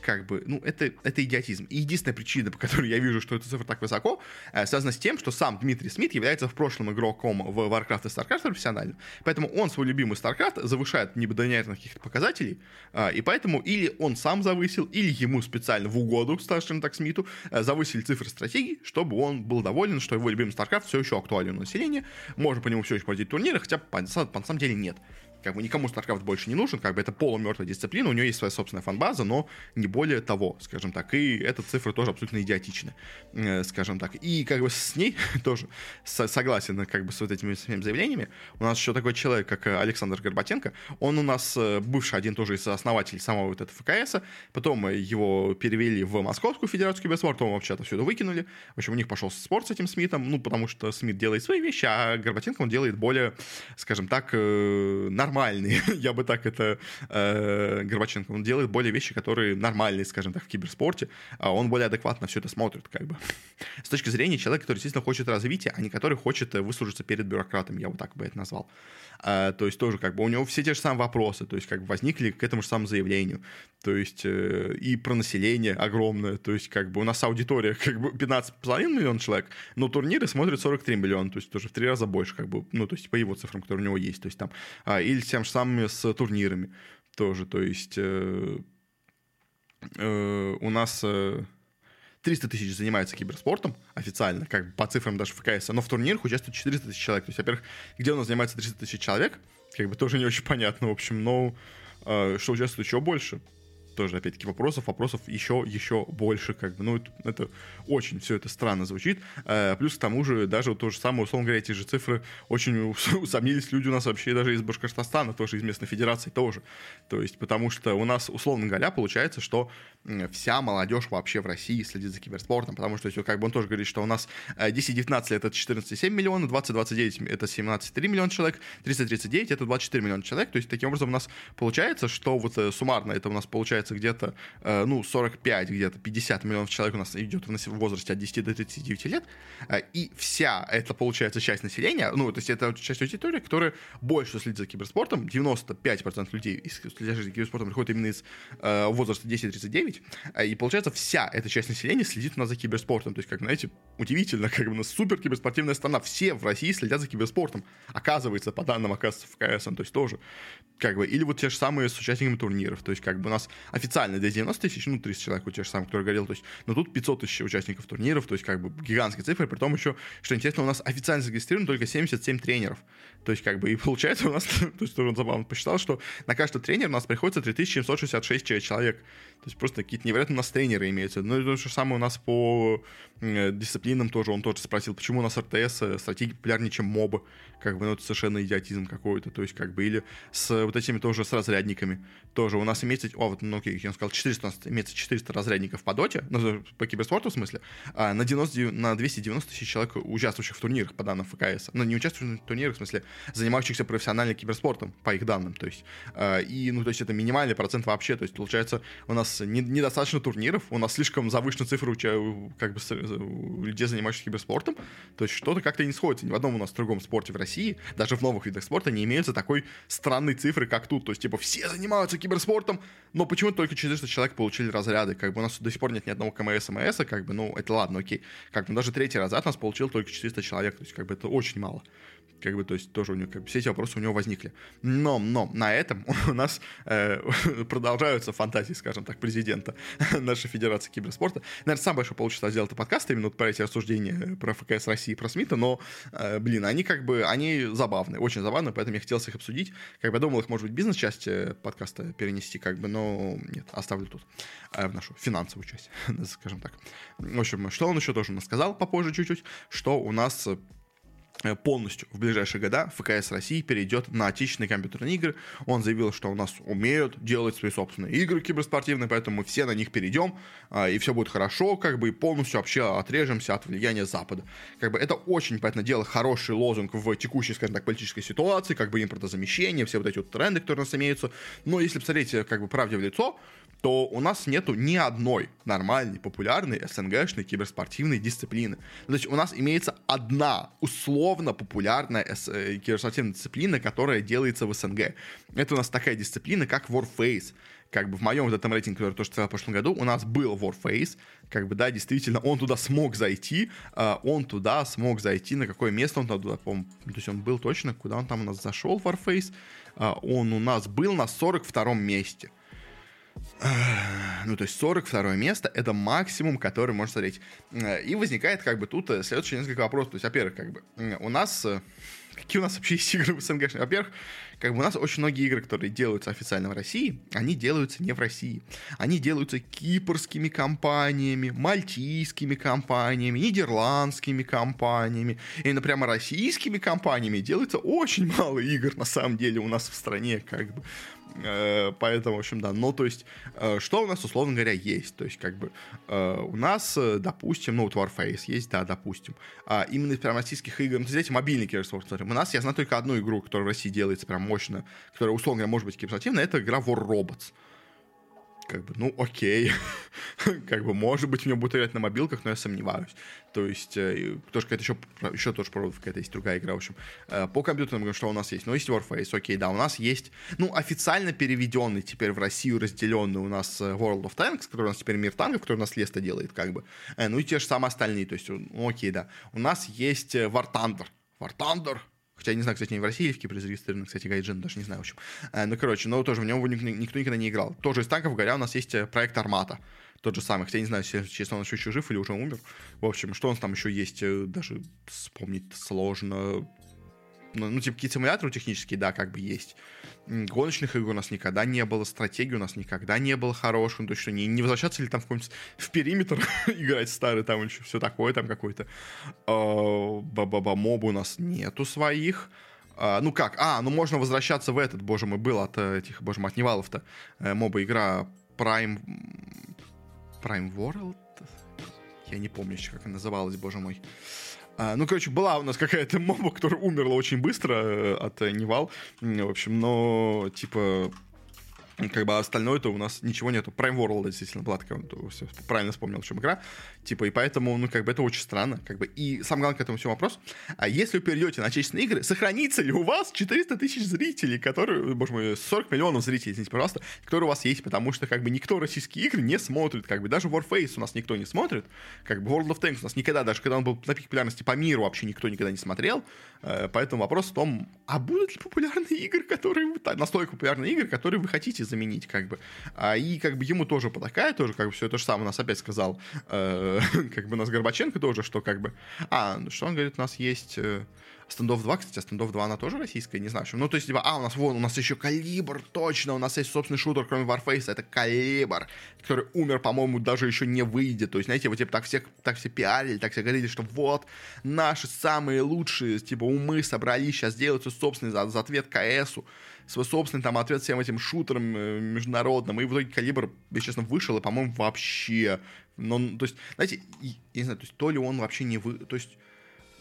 S1: как бы, ну, это, это идиотизм. И единственная причина, по которой я вижу, что эта цифра так высоко, э, связана с тем, что сам Дмитрий Смит является в прошлом игроком в Warcraft и StarCraft профессионально. Поэтому он свой любимый StarCraft завышает не до каких-то показателей, э, и поэтому или он сам завысил, или ему специально в угоду, скажем так, Смиту, э, завысили цифры стратегии, чтобы он был доволен, что его любимый StarCraft все еще актуален у населения, можно по нему все еще проводить турниры, хотя по, по, на самом деле нет как бы никому StarCraft больше не нужен, как бы это полумертвая дисциплина, у нее есть своя собственная фанбаза, но не более того, скажем так, и эта цифра тоже абсолютно идиотична, э, скажем так. И как бы с ней тоже согласен как бы с вот этими своими заявлениями. У нас еще такой человек, как Александр Горбатенко, он у нас э, бывший один тоже из основателей самого вот этого ФКС, потом его перевели в Московскую Федерацию киберспорта, он вообще отсюда выкинули. В общем, у них пошел спорт с этим Смитом, ну, потому что Смит делает свои вещи, а Горбатенко он делает более, скажем так, нормально э, нормальный, я бы так это, э, Горбаченко, он делает более вещи, которые нормальные, скажем так, в киберспорте, а он более адекватно все это смотрит, как бы. С точки зрения человека, который действительно хочет развития, а не который хочет э, выслужиться перед бюрократами, я вот так бы это назвал. А, то есть тоже как бы у него все те же самые вопросы, то есть как бы возникли к этому же самому заявлению. То есть э, и про население огромное, то есть как бы у нас аудитория как бы 15,5 миллионов человек, но турниры смотрят 43 миллиона, то есть тоже в три раза больше, как бы, ну то есть по его цифрам, которые у него есть, то есть там, а, или тем же самым с турнирами тоже, то есть э, э, у нас... Э, 300 тысяч занимается киберспортом официально, как по цифрам даже ФКС, но в турнирах участвует 400 тысяч человек. То есть, во-первых, где у нас занимается 300 тысяч человек, как бы тоже не очень понятно, в общем, но э, что участвует еще больше тоже, опять-таки, вопросов, вопросов еще, еще больше, как бы, ну, это, это очень все это странно звучит. Э, плюс к тому же, даже вот то же самое, условно говоря, эти же цифры очень усомнились люди у нас вообще даже из Башкортостана, тоже из местной федерации тоже. То есть, потому что у нас, условно говоря, получается, что вся молодежь вообще в России следит за киберспортом, потому что, как бы он тоже говорит, что у нас 10-19 э, лет это 14,7 миллиона, 20-29 это 17,3 миллиона человек, 30-39 это 24 миллиона человек, то есть таким образом у нас получается, что вот э, суммарно это у нас получается где-то, э, ну, 45, где-то 50 миллионов человек у нас идет в возрасте от 10 до 39 лет, и вся это, получается, часть населения, ну, то есть это часть аудитории, которая больше следит за киберспортом, 95% людей, следящих за киберспортом, приходят именно из возраста 10-39, жить. А, и получается, вся эта часть населения следит у нас за киберспортом. То есть, как, знаете, удивительно, как бы у нас супер киберспортивная страна. Все в России следят за киберспортом. Оказывается, по данным, оказывается, в КС, то есть тоже. Как бы, или вот те же самые с участниками турниров. То есть, как бы у нас официально здесь 90 тысяч, ну, 300 человек у тех же самых, которые говорил, то есть, но тут 500 тысяч участников турниров, то есть, как бы, гигантские цифры, при том еще, что интересно, у нас официально зарегистрировано только 77 тренеров, то есть, как бы, и получается у нас, то есть, тоже забавно посчитал, что на каждого тренера у нас приходится 3766 человек, то есть, просто какие-то невероятные у нас тренеры имеются, ну, и то же самое у нас по э, дисциплинам тоже, он тоже спросил, почему у нас РТС э, стратегии популярнее, чем мобы, как бы, ну, это совершенно идиотизм какой-то, то есть, как бы, или с вот этими тоже с разрядниками, тоже. У нас имеется, о, вот, ну, окей, я сказал, 400, у нас имеется 400 разрядников по доте, ну, по киберспорту в смысле, а на, 90, на 290 тысяч человек, участвующих в турнирах, по данным ФКС, ну, не участвующих в турнирах, в смысле, занимающихся профессионально киберспортом, по их данным, то есть, а, и, ну, то есть, это минимальный процент вообще, то есть, получается, у нас не, недостаточно турниров, у нас слишком завышена цифра, как бы, людей, занимающихся киберспортом, то есть, что-то как-то не сходится. Ни в одном у нас другом спорте в России, даже в новых видах спорта не имеется такой странной цифры, как тут, то есть, типа, все занимаются киберспортом, но почему только 400 человек получили разряды, как бы у нас до сих пор нет ни одного КМС, МС, как бы, ну, это ладно, окей, как бы даже третий разряд нас получил только 400 человек, то есть, как бы, это очень мало как бы, то есть тоже у него, как бы, все эти вопросы у него возникли. Но, но на этом у нас э, продолжаются фантазии, скажем так, президента нашей Федерации киберспорта. Наверное, самое большое полчаса сделал это подкаст именно про эти рассуждения про ФКС России, про Смита, но, э, блин, они как бы, они забавные, очень забавные, поэтому я хотел их обсудить. Как бы я думал их, может быть, бизнес-часть э, подкаста перенести, как бы, но нет, оставлю тут, э, в нашу финансовую часть, скажем так. В общем, что он еще тоже нас сказал попозже чуть-чуть, что у нас Э, полностью в ближайшие года ФКС России перейдет на отечественные компьютерные игры. Он заявил, что у нас умеют делать свои собственные игры киберспортивные, поэтому мы все на них перейдем, а, и все будет хорошо, как бы и полностью вообще отрежемся от влияния Запада. Как бы это очень, понятное дело, хороший лозунг в текущей, скажем так, политической ситуации, как бы импортозамещение, все вот эти вот тренды, которые у нас имеются. Но если посмотреть, э, как бы правде в лицо, то у нас нету ни одной нормальной, популярной СНГшной киберспортивной дисциплины. То есть у нас имеется одна условно популярная э, киберспортивная дисциплина, которая делается в СНГ. Это у нас такая дисциплина, как Warface. Как бы в моем вот этом рейтинге, который тоже стоял в прошлом году, у нас был Warface, как бы, да, действительно, он туда смог зайти, э, он туда смог зайти, на какое место он туда, помню, то есть он был точно, куда он там у нас зашел, Warface, э, он у нас был на 42-м месте. Ну, то есть 42 место — это максимум, который можно смотреть. Э, и возникает как бы тут э, следующие несколько вопросов. То есть, во-первых, как бы у нас... Э, какие у нас вообще есть игры в СНГ? Во-первых, как бы у нас очень многие игры, которые делаются официально в России, они делаются не в России. Они делаются кипрскими компаниями, мальтийскими компаниями, нидерландскими компаниями. И прямо российскими компаниями делается очень мало игр, на самом деле, у нас в стране, как бы. Э, поэтому, в общем, да. Ну, то есть, э, что у нас, условно говоря, есть? То есть, как бы, э, у нас, допустим, ну, вот Warface есть, да, допустим. А именно прям российских игр, ну, знаете, мобильный киберспорт, у нас, я знаю только одну игру, которая в России делается прям мощно, которая, условно говоря, может быть киберспортивная, это игра War Robots как бы, ну, окей. как бы, может быть, у него будет играть на мобилках, но я сомневаюсь. То есть, э, тоже какая-то еще, еще тоже какая-то есть другая игра, в общем. Э, по компьютерам, что у нас есть? Ну, есть Warface, окей, да, у нас есть, ну, официально переведенный теперь в Россию разделенный у нас э, World of Tanks, который у нас теперь мир танков, который у нас Леста делает, как бы. Э, ну, и те же самые остальные, то есть, ну, окей, да. У нас есть War Thunder. War Thunder, Хотя я не знаю, кстати, не в России или в Кипре зарегистрированы, кстати, Гайджин, даже не знаю, в общем. Э, ну, короче, но тоже в него никто никогда не играл. Тоже из танков, говоря, у нас есть э, проект Армата. Тот же самый. Хотя я не знаю, честно, он еще, еще жив или уже умер. В общем, что нас там еще есть, э, даже вспомнить сложно ну, ну, типа, какие-то симуляторы технические, да, как бы есть. Гоночных игр у нас никогда не было, стратегии у нас никогда не было хороших, ну, то есть, не, не возвращаться ли там в какой-нибудь в периметр играть старый, там еще все такое, там какой-то. А, ба-ба-ба, мобы у нас нету своих. Э, ну как? А, ну можно возвращаться в этот, боже мой, был от этих, боже мой, от Нивалов-то. Э, моба игра Prime... Prime World? Я не помню еще, как она называлась, боже мой. А, ну, короче, была у нас какая-то моба, которая умерла очень быстро э, от э, Nival. В общем, но, типа, как бы остальное-то у нас ничего нету. Prime World действительно все, правильно вспомнил, в чем игра. Типа, и поэтому, ну, как бы это очень странно. Как бы. И самый главный к этому всему вопрос, а если вы перейдете на отечественные игры, сохранится ли у вас 400 тысяч зрителей, которые, боже мой, 40 миллионов зрителей, извините, пожалуйста, которые у вас есть, потому что, как бы, никто российские игры не смотрит, как бы, даже Warface у нас никто не смотрит, как бы, World of Tanks у нас никогда, даже когда он был на пике популярности по миру, вообще никто никогда не смотрел, поэтому вопрос в том, а будут ли популярные игры, которые, настолько популярные игры, которые вы хотите заменить, как бы. А, и как бы ему тоже потакает, тоже как бы все то же самое нас опять сказал, э, как бы нас Горбаченко тоже, что как бы, а, ну что он говорит, у нас есть... Э, Стендов 2, кстати, а Стендов 2, она тоже российская, не знаю. Ну, то есть, типа, а, у нас вон, у нас еще Калибр, точно, у нас есть собственный шутер, кроме Warface, это Калибр, который умер, по-моему, даже еще не выйдет. То есть, знаете, вот, типа, так все, так все пиарили, так все говорили, что вот, наши самые лучшие, типа, умы собрались сейчас делать свой собственный за, за ответ КСу, свой собственный там ответ всем этим шутерам э, международным. И в итоге Калибр, если честно, вышел, и, по-моему, вообще... Ну, то есть, знаете, я не знаю, то есть, то ли он вообще не вы... То есть,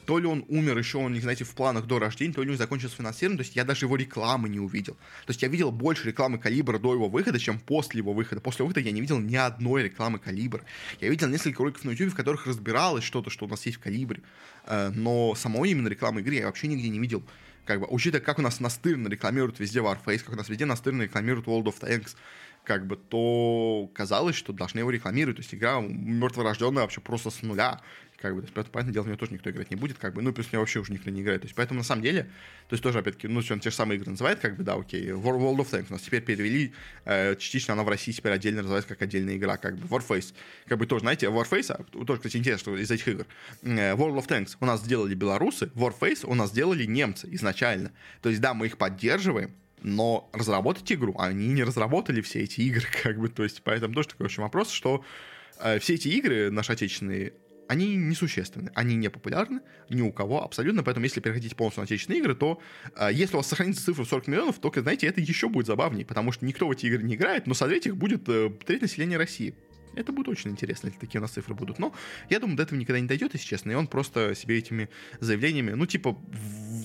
S1: то ли он умер еще, он, не знаете, в планах до рождения, то ли он закончился финансированием, то есть я даже его рекламы не увидел. То есть я видел больше рекламы Калибра до его выхода, чем после его выхода. После выхода я не видел ни одной рекламы Калибра. Я видел несколько роликов на YouTube, в которых разбиралось что-то, что у нас есть в Калибре, э, но самой именно рекламы игры я вообще нигде не видел. Как бы, учитывая, как у нас настырно рекламируют везде Warface, как у нас везде настырно рекламируют World of Tanks, как бы, то казалось, что должны его рекламировать. То есть игра мертворожденная вообще просто с нуля как бы, то есть, понятное дело, в нее тоже никто играть не будет, как бы, ну, плюс мне вообще уже никто не играет, то есть, поэтому, на самом деле, то есть, тоже, опять-таки, ну, он те же самые игры называет, как бы, да, окей, World of Tanks у нас теперь перевели, э, частично она в России теперь отдельно называется как отдельная игра, как бы, Warface, как бы, тоже, знаете, Warface, а, тоже, кстати, интересно, что из этих игр, э, World of Tanks у нас сделали белорусы, Warface у нас сделали немцы изначально, то есть, да, мы их поддерживаем, но разработать игру они не разработали все эти игры, как бы, то есть, поэтому тоже такой очень вопрос, что э, все эти игры наши отечественные, они несущественны, они не популярны ни у кого абсолютно, поэтому если переходить полностью на отечественные игры, то э, если у вас сохранится цифра 40 миллионов, то, знаете, это еще будет забавнее, потому что никто в эти игры не играет, но смотреть их будет э, треть населения России. Это будет очень интересно, если такие у нас цифры будут. Но я думаю, до этого никогда не дойдет, если честно. И он просто себе этими заявлениями, ну, типа,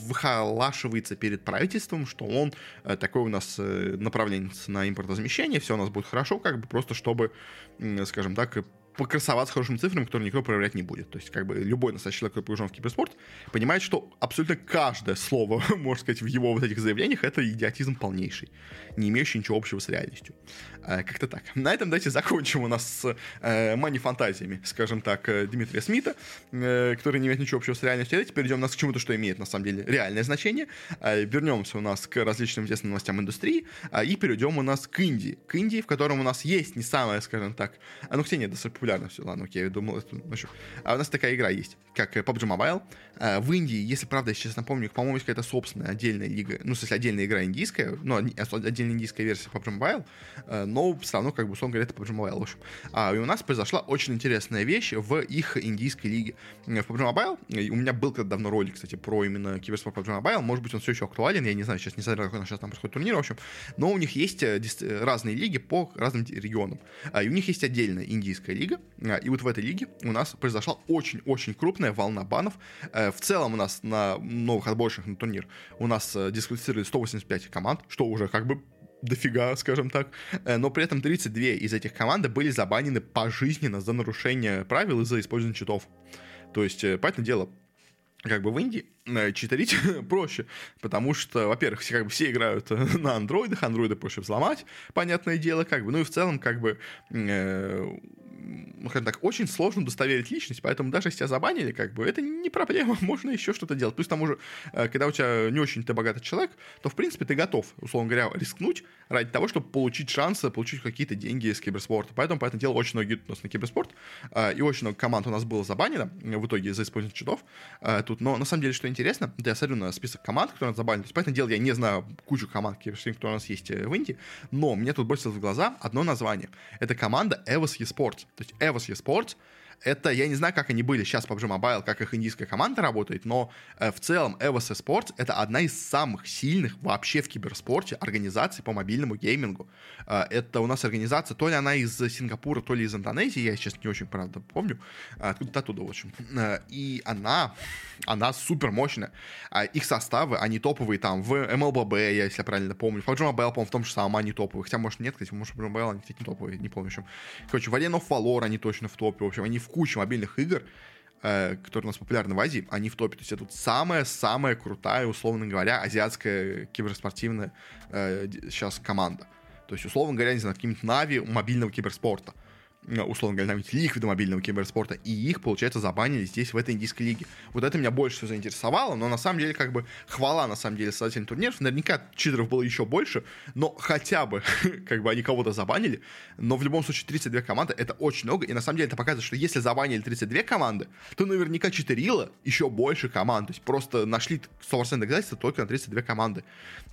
S1: выхолашивается перед правительством, что он э, такой у нас э, направление на импортозамещение, все у нас будет хорошо, как бы просто чтобы, э, скажем так, покрасоваться хорошими цифрами, которые никто проверять не будет. То есть, как бы, любой настоящий человек, который погружен в киберспорт, понимает, что абсолютно каждое слово, можно сказать, в его вот этих заявлениях, это идиотизм полнейший, не имеющий ничего общего с реальностью. Э, как-то так. На этом давайте закончим у нас с э, мани-фантазиями, скажем так, э, Дмитрия Смита, э, который не имеет ничего общего с реальностью. Давайте перейдем у нас к чему-то, что имеет, на самом деле, реальное значение. Э, вернемся у нас к различным известным новостям индустрии э, и перейдем у нас к Индии. К Индии, в котором у нас есть не самое, скажем так, а ну, хотя нет, достаточно популярно все, ладно, окей, я думал, это, ну, а у нас такая игра есть, как э, PUBG Mobile. Э, в Индии, если правда, я сейчас напомню, по-моему, есть какая-то собственная отдельная лига, ну, в смысле, отдельная игра индийская, ну, отдельная индийская версия PUBG Mobile, э, но все равно, как бы, условно говоря, это PUBG Mobile, в общем. А, и у нас произошла очень интересная вещь в их индийской лиге. В PUBG Mobile, у меня был когда давно ролик, кстати, про именно киберспорт PUBG Mobile, может быть, он все еще актуален, я не знаю, сейчас не знаю, какой сейчас там происходит турнир, в общем, но у них есть разные лиги по разным регионам. И у них есть отдельная индийская лига, и вот в этой лиге у нас произошла очень-очень крупная волна банов. Э, в целом у нас на новых отборочных на турнир у нас э, дисквалифицировали 185 команд, что уже как бы дофига, скажем так. Э, но при этом 32 из этих команд были забанены пожизненно за нарушение правил и за использование читов. То есть, понятное дело, как бы в Индии читерить проще, потому что, во-первых, все, как бы, все играют на андроидах, андроиды проще взломать, понятное дело, как бы, ну и в целом, как бы, э, ну, скажем так, очень сложно удостоверить личность, поэтому даже если тебя забанили, как бы, это не проблема, можно еще что-то делать. Плюс там уже, э, когда у тебя не очень ты богатый человек, то, в принципе, ты готов, условно говоря, рискнуть ради того, чтобы получить шансы, получить какие-то деньги из киберспорта. Поэтому, поэтому дело, очень многие у нас на киберспорт, э, и очень много команд у нас было забанено в итоге за использование читов э, тут. Но, на самом деле, что интересно, я смотрю на список команд, которые забанили. То есть, поэтому дело, я не знаю кучу команд, которые у нас есть в Индии, но мне тут бросилось в глаза одно название. Это команда Evos eSports. То есть Evos eSports — это, я не знаю, как они были сейчас PUBG Mobile, как их индийская команда работает, но э, в целом EVOS Esports — это одна из самых сильных вообще в киберспорте организаций по мобильному геймингу. Э, это у нас организация, то ли она из Сингапура, то ли из Индонезии, я сейчас не очень, правда, помню, откуда-то оттуда, в общем. Э, и она, она супер мощная. Э, их составы, они топовые там в MLBB, я, если я правильно помню, PUBG Mobile, по-моему, в том же самом они топовые, хотя, может, нет, кстати, может, PUBG Mobile они, кстати, не топовые, не помню, в общем. Короче, в Arena of Valor они точно в топе, в общем, они в кучу мобильных игр, э, которые у нас популярны в Азии, они в топе. То есть это самая-самая крутая, условно говоря, азиатская киберспортивная э, сейчас команда. То есть, условно говоря, не знаю, каким-нибудь Нави мобильного киберспорта. Условно говоря, лиг вида мобильного киберспорта, и их, получается, забанили здесь, в этой индийской лиге. Вот это меня больше всего заинтересовало, но на самом деле, как бы, хвала, на самом деле, создателям турниров. Наверняка читеров было еще больше, но хотя бы, как бы, они кого-то забанили, но в любом случае 32 команды — это очень много, и на самом деле это показывает, что если забанили 32 команды, то наверняка читерило еще больше команд, то есть просто нашли 100% доказательства только на 32 команды.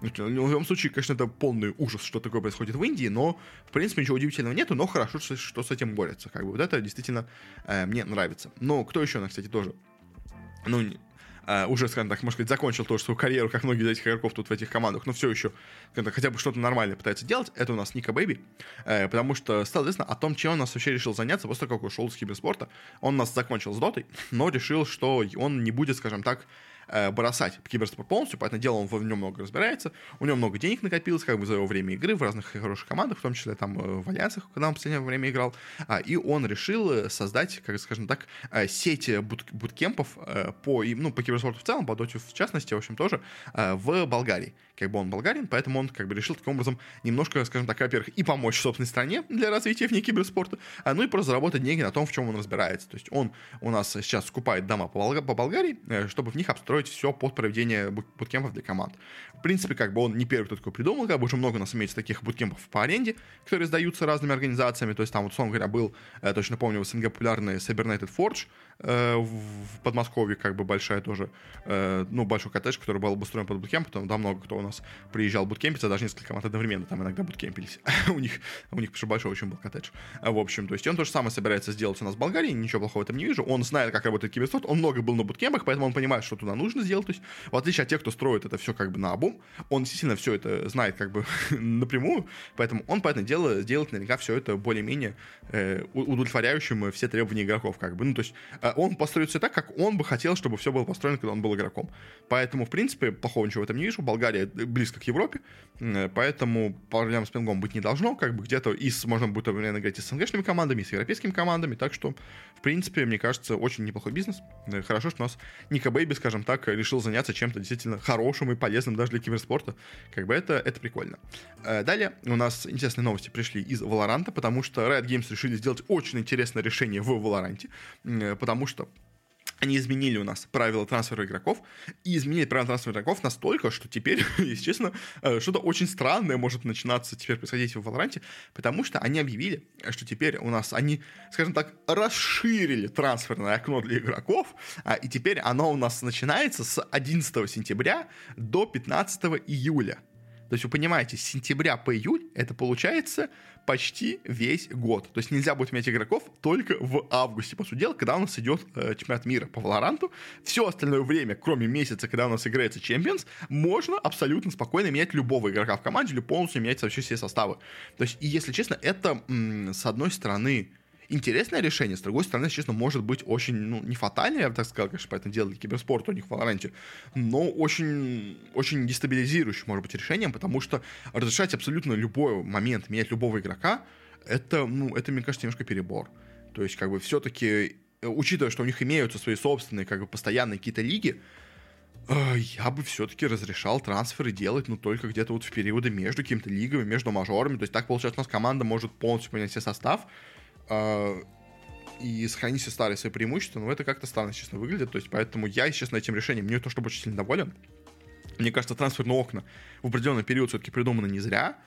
S1: Ну, в любом случае, конечно, это полный ужас, что такое происходит в Индии, но, в принципе, ничего удивительного нету, но хорошо, что с этим борются. Как бы вот это действительно э, мне нравится. Но кто еще, ну, кстати, тоже ну, Uh, уже, скажем так, может сказать, закончил тоже свою карьеру, как многие из этих игроков тут в этих командах, но все еще так, хотя бы что-то нормальное пытается делать, это у нас Ника Бэйби, uh, потому что стало известно о том, чем он нас вообще решил заняться после того, как ушел из киберспорта. Он нас закончил с дотой, но решил, что он не будет, скажем так, э, бросать киберспорт полностью, поэтому дело он в нем много разбирается, у него много денег накопилось, как бы за его время игры в разных хороших командах, в том числе там э, в Альянсах, когда он в последнее время играл, а, и он решил э, создать, как скажем так, э, сеть бут буткемпов по, ну, по киберспорту в целом, по доте в частности, в общем, тоже, в Болгарии как бы он болгарин, поэтому он как бы решил таким образом немножко, скажем так, во-первых, и помочь собственной стране для развития в ней киберспорта, а ну и просто заработать деньги на том, в чем он разбирается. То есть он у нас сейчас скупает дома по, Болга- по Болгарии, э, чтобы в них обстроить все под проведение буткемпов для команд. В принципе, как бы он не первый, кто такой придумал, как бы уже много у нас имеется таких буткемпов по аренде, которые сдаются разными организациями, то есть там, вот, условно говоря, был, я точно помню, в СНГ популярный Cyberneted Forge, э, в Подмосковье, как бы большая тоже, э, ну, большой коттедж, который был обустроен под буткемп, там, да, много кто у нас приезжал буткемпиться, даже несколько команд одновременно там иногда буткемпились. у них, у них потому большой очень был коттедж. В общем, то есть он то же самое собирается сделать у нас в Болгарии, ничего плохого в этом не вижу. Он знает, как работает киберспорт, он много был на буткемпах, поэтому он понимает, что туда нужно сделать. То есть, в отличие от тех, кто строит это все как бы на обум, он действительно все это знает как бы напрямую, поэтому он, поэтому дело сделает наверняка все это более-менее э, удовлетворяющим все требования игроков, как бы. Ну, то есть, э, он построит все так, как он бы хотел, чтобы все было построено, когда он был игроком. Поэтому, в принципе, плохого ничего в этом не вижу. Болгария близко близко к Европе, поэтому проблем с пингом быть не должно, как бы где-то и с, можно будет одновременно играть и с СНГшными командами, и с европейскими командами, так что, в принципе, мне кажется, очень неплохой бизнес. Э, хорошо, что у нас Ника Бэйби, скажем так, решил заняться чем-то действительно хорошим и полезным даже для киберспорта, как бы это, это прикольно. Э, далее у нас интересные новости пришли из Valorant, потому что Riot Games решили сделать очень интересное решение в Valorant, э, потому что они изменили у нас правила трансфера игроков, и изменили правила трансфера игроков настолько, что теперь, если честно, э, что-то очень странное может начинаться теперь происходить в Valorant, потому что они объявили, что теперь у нас они, скажем так, расширили трансферное окно для игроков, а, и теперь оно у нас начинается с 11 сентября до 15 июля. То есть вы понимаете, с сентября по июль это получается почти весь год. То есть нельзя будет иметь игроков только в августе, по сути дела, когда у нас идет э, чемпионат мира по Валоранту. Все остальное время, кроме месяца, когда у нас играется Champions, можно абсолютно спокойно менять любого игрока в команде или полностью менять вообще все составы. То есть, и если честно, это, м- с одной стороны, интересное решение, с другой стороны, честно, может быть очень, ну, не фатальное, я бы так сказал, конечно, поэтому делали киберспорт у них в Валоранте, но очень, очень дестабилизирующим, может быть, решением, потому что разрешать абсолютно любой момент, менять любого игрока, это, ну, это, мне кажется, немножко перебор. То есть, как бы, все-таки, э, учитывая, что у них имеются свои собственные, как бы, постоянные какие-то лиги, э, я бы все-таки разрешал трансферы делать, ну, только где-то вот в периоды между какими-то лигами, между мажорами. То есть так получается, у нас команда может полностью поменять себе состав, и сохранить все старые свои преимущества, но это как-то странно, честно, выглядит. То есть, поэтому я, честно, этим решением не то чтобы очень сильно доволен. Мне кажется, трансферные окна в определенный период все-таки придуманы не зря.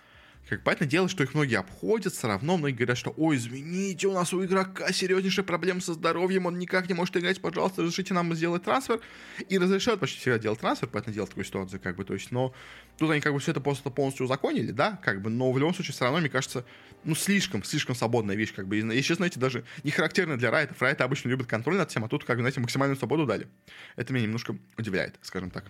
S1: Как понятное дело, что их многие обходят, все равно многие говорят, что ой, извините, у нас у игрока серьезнейшие проблемы со здоровьем, он никак не может играть, пожалуйста, разрешите нам сделать трансфер. И разрешают почти всегда делать трансфер, поэтому делать такую ситуацию, как бы, то есть, но тут они как бы все это просто полностью узаконили, да, как бы, но в любом случае все равно, мне кажется, ну, слишком, слишком свободная вещь, как бы, и, если, знаете, даже не характерно для райтов, райты обычно любят контроль над всем, а тут, как бы, знаете, максимальную свободу дали. Это меня немножко удивляет, скажем так.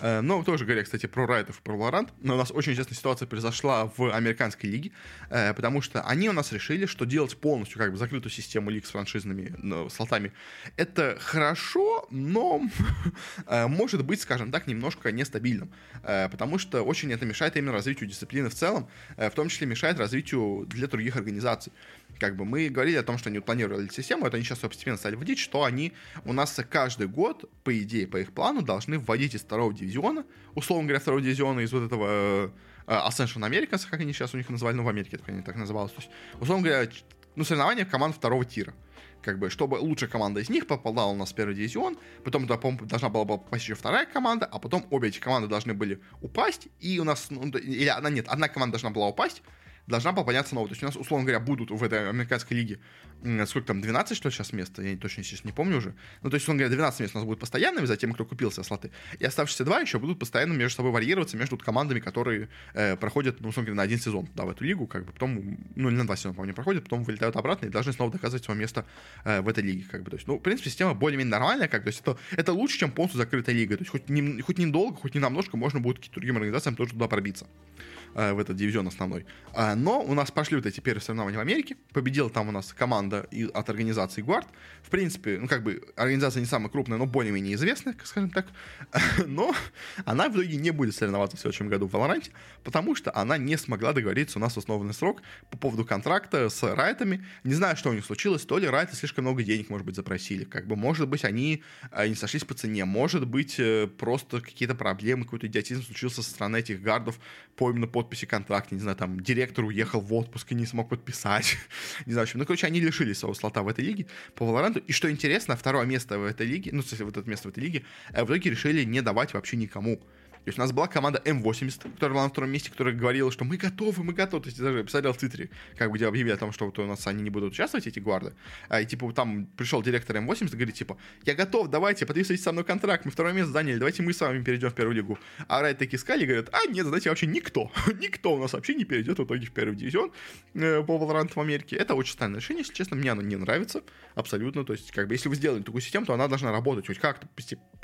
S1: Э, но тоже говоря, кстати, про Райтов и про Valorant, но у нас очень интересная ситуация произошла в американской лиге, э, потому что они у нас решили, что делать полностью как бы закрытую систему лиг с франшизными ну, слотами это хорошо, но э, может быть, скажем так, немножко нестабильным, потому что очень это мешает именно развитию дисциплины в целом, в том числе мешает развитию для других организаций как бы мы говорили о том, что они планировали систему, это они сейчас постепенно стали вводить, что они у нас каждый год, по идее, по их плану, должны вводить из второго дивизиона, условно говоря, второго дивизиона из вот этого uh, Ascension Americans, как они сейчас у них назвали, ну, в Америке это они так называлось. То есть, условно говоря, ну, соревнования команд второго тира. Как бы, чтобы лучшая команда из них попадала у нас в первый дивизион, потом туда, должна была бы попасть еще вторая команда, а потом обе эти команды должны были упасть, и у нас, ну, или одна, нет, одна команда должна была упасть, должна подняться новая. То есть у нас, условно говоря, будут в этой американской лиге, сколько там, 12, что ли, сейчас мест? Я точно сейчас не помню уже. Ну, то есть, условно говоря, 12 мест у нас будут постоянными за тем, кто купил себе слоты. И оставшиеся два еще будут постоянно между собой варьироваться между командами, которые э, проходят, ну, условно говоря, на один сезон, да, в эту лигу, как бы, потом, ну, или на два сезона, по-моему, проходят, потом вылетают обратно и должны снова доказывать свое место э, в этой лиге, как бы. То есть, ну, в принципе, система более-менее нормальная, как, то есть, это, это лучше, чем полностью закрытая лига. То есть, хоть, не, хоть недолго, хоть не намножко можно будет каким-то другим организациям тоже туда пробиться. Э, в этот дивизион основной. А, но у нас пошли вот эти первые соревнования в Америке. Победила там у нас команда от организации Guard. В принципе, ну как бы организация не самая крупная, но более-менее известная, скажем так. Но она в итоге не будет соревноваться в следующем году в Valorant, потому что она не смогла договориться у нас в основный срок по поводу контракта с Райтами. Не знаю, что у них случилось. То ли Райты слишком много денег, может быть, запросили. Как бы, может быть, они э, не сошлись по цене. Может быть, э, просто какие-то проблемы, какой-то идиотизм случился со стороны этих гардов по именно под подписи контракта, не знаю, там, директор уехал в отпуск и не смог подписать. не знаю, в общем. Ну, короче, они лишились своего слота в этой лиге по Valorant. И что интересно, второе место в этой лиге, ну, кстати, вот это место в этой лиге, э, в итоге решили не давать вообще никому. То есть у нас была команда М80, которая была на втором месте, которая говорила, что мы готовы, мы готовы. То есть даже посмотрел в Твиттере, как бы объявили о том, что вот у нас они не будут участвовать, эти гварды. А, и типа там пришел директор М80 и говорит, типа, я готов, давайте, подписывайте со мной контракт, мы второе место заняли, давайте мы с вами перейдем в первую лигу. А Райт такие сказали, говорят, а нет, знаете, вообще никто, никто у нас вообще не перейдет в итоге в первый дивизион э, по Valorant в Америке. Это очень странное решение, если честно, мне оно не нравится абсолютно. То есть, как бы, если вы сделали такую систему, то она должна работать хоть как-то,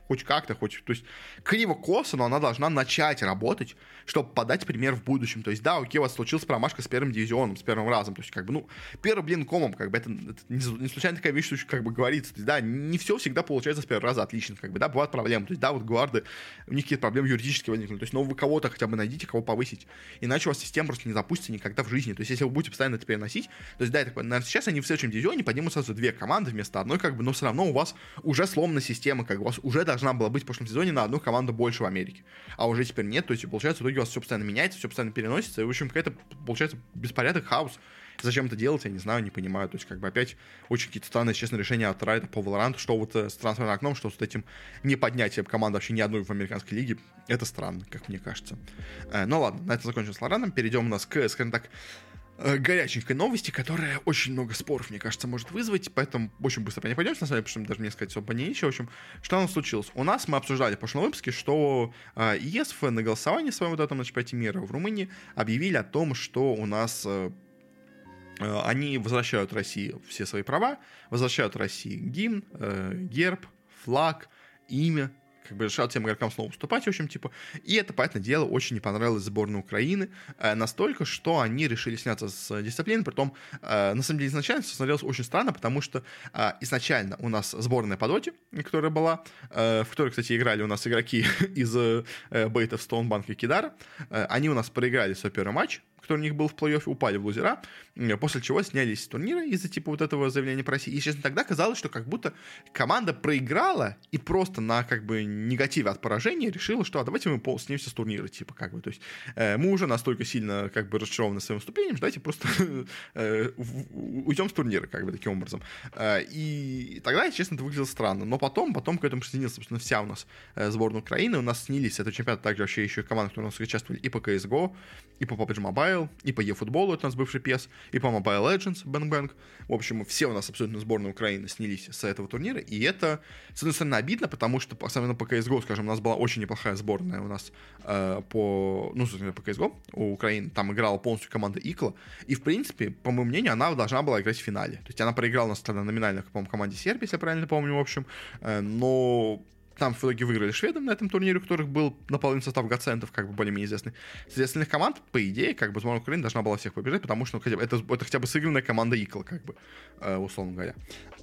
S1: хоть как-то, хоть, то есть, криво-косо, но она должна начать работать, чтобы подать пример в будущем. То есть, да, окей, у вас случилась промашка с первым дивизионом, с первым разом. То есть, как бы, ну, первым блин комом, как бы, это, это не, случайно такая вещь, что как бы говорится. То есть, да, не все всегда получается с первого раза отлично, как бы, да, бывают проблемы. То есть, да, вот гварды, у них какие-то проблемы юридически возникли. То есть, но вы кого-то хотя бы найдите, кого повысить. Иначе у вас система просто не запустится никогда в жизни. То есть, если вы будете постоянно это переносить, то есть, да, это, наверное, сейчас они в следующем дивизионе поднимут сразу две команды вместо одной, как бы, но все равно у вас уже сломана система, как бы, у вас уже должна была быть в прошлом сезоне на одну команду больше в Америке. А уже теперь нет, то есть, получается, в итоге у вас все постоянно меняется, все постоянно переносится, и, в общем, какая-то, получается, беспорядок, хаос. Зачем это делать, я не знаю, не понимаю. То есть, как бы опять очень какие-то странные, честно, решения от Райта по Valorant, что вот э, с трансферным окном, что с этим не поднятием команды вообще ни одной в американской лиге. Это странно, как мне кажется. Э, ну ладно, на этом закончим с Лораном. Перейдем у нас к, скажем так, горяченькой новости, которая очень много споров, мне кажется, может вызвать, поэтому очень быстро по ней пойдем, на самом деле, потому что даже мне сказать особо нечего. В общем, что у нас случилось? У нас мы обсуждали в прошлом выпуске, что э, ЕСФ на голосовании своем вот этом на чемпионате мира в Румынии объявили о том, что у нас э, э, они возвращают России все свои права, возвращают России гимн, э, герб, флаг, имя, как бы решал тем игрокам снова уступать, в общем, типа. И это, понятное дело, очень не понравилось сборной Украины, э, настолько, что они решили сняться с дисциплины, притом, э, на самом деле, изначально все смотрелось очень странно, потому что э, изначально у нас сборная по доте, которая была, э, в которой, кстати, играли у нас игроки из э, Бейтов, Стоунбанка и Кидара, э, они у нас проиграли свой первый матч, который у них был в плей-оффе, упали в лузера, после чего снялись с турнира из-за типа вот этого заявления про Россию. И, честно, тогда казалось, что как будто команда проиграла и просто на как бы негативе от поражения решила, что а давайте мы снимемся с турнира, типа как бы, то есть э, мы уже настолько сильно как бы разочарованы своим выступлением, что давайте просто э, уйдем с турнира, как бы таким образом. Э, и тогда, честно, это выглядело странно. Но потом, потом к этому присоединилась, собственно, вся у нас э, сборная Украины, у нас снились это чемпионат также вообще еще команды, которые у нас участвовали и по CSGO, и по PUBG Mobile, Mobile, и по eFootball, это у нас бывший PES, и по Mobile Legends, Bang Bang. В общем, все у нас абсолютно сборная Украины снялись с этого турнира, и это, с одной стороны, обидно, потому что, особенно по CSGO, скажем, у нас была очень неплохая сборная у нас э, по, ну, собственно, по CSGO у Украины, там играла полностью команда Икла, и, в принципе, по моему мнению, она должна была играть в финале. То есть она проиграла у нас тогда номинально, по-моему, команде Сербии, если я правильно помню, в общем, э, но там в итоге выиграли шведам на этом турнире, у которых был наполовину состав Гацентов, как бы более-менее известный. Среди остальных команд, по идее, как бы сборная Украины должна была всех побежать, потому что ну, это, это хотя бы сыгранная команда Икл, как бы, э, условно говоря.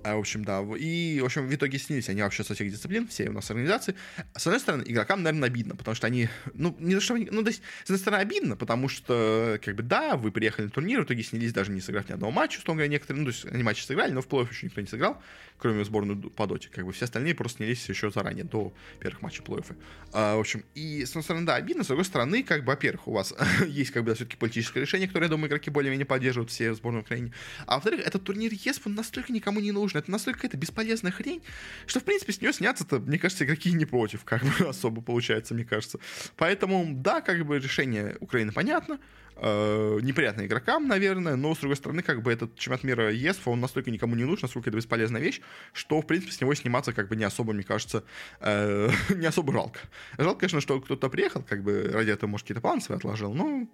S1: А, в общем, да. И, в общем, в итоге снились они вообще со всех дисциплин, все у нас организации. С одной стороны, игрокам, наверное, обидно, потому что они, ну, не то, что ну, то есть, с одной стороны, обидно, потому что, как бы, да, вы приехали на турнир, в итоге снялись даже не сыграв ни одного матча, условно говоря, некоторые, ну, то есть, они матчи сыграли, но в плей еще никто не сыграл, кроме сборной по доте, как бы, все остальные просто снялись еще заранее. до первых матчей плей-оффа. А, в общем, и, с одной стороны, да, обидно, с другой стороны, как бы, во-первых, у вас есть, как бы, все-таки политическое решение, которое, я думаю, игроки более-менее поддерживают все в сборной Украины. А во-вторых, этот турнир ЕС, он настолько никому не нужен, это настолько это бесполезная хрень, что, в принципе, с нее сняться-то, мне кажется, игроки не против, как бы, особо получается, мне кажется. Поэтому, да, как бы, решение Украины понятно, э, неприятно игрокам, наверное, но, с другой стороны, как бы этот чемпионат мира ЕС, он настолько никому не нужен, насколько это бесполезная вещь, что, в принципе, с него сниматься как бы не особо, мне кажется, э, не особо жалко. Жалко, конечно, что кто-то приехал, как бы ради этого, может, какие-то планы свои отложил, но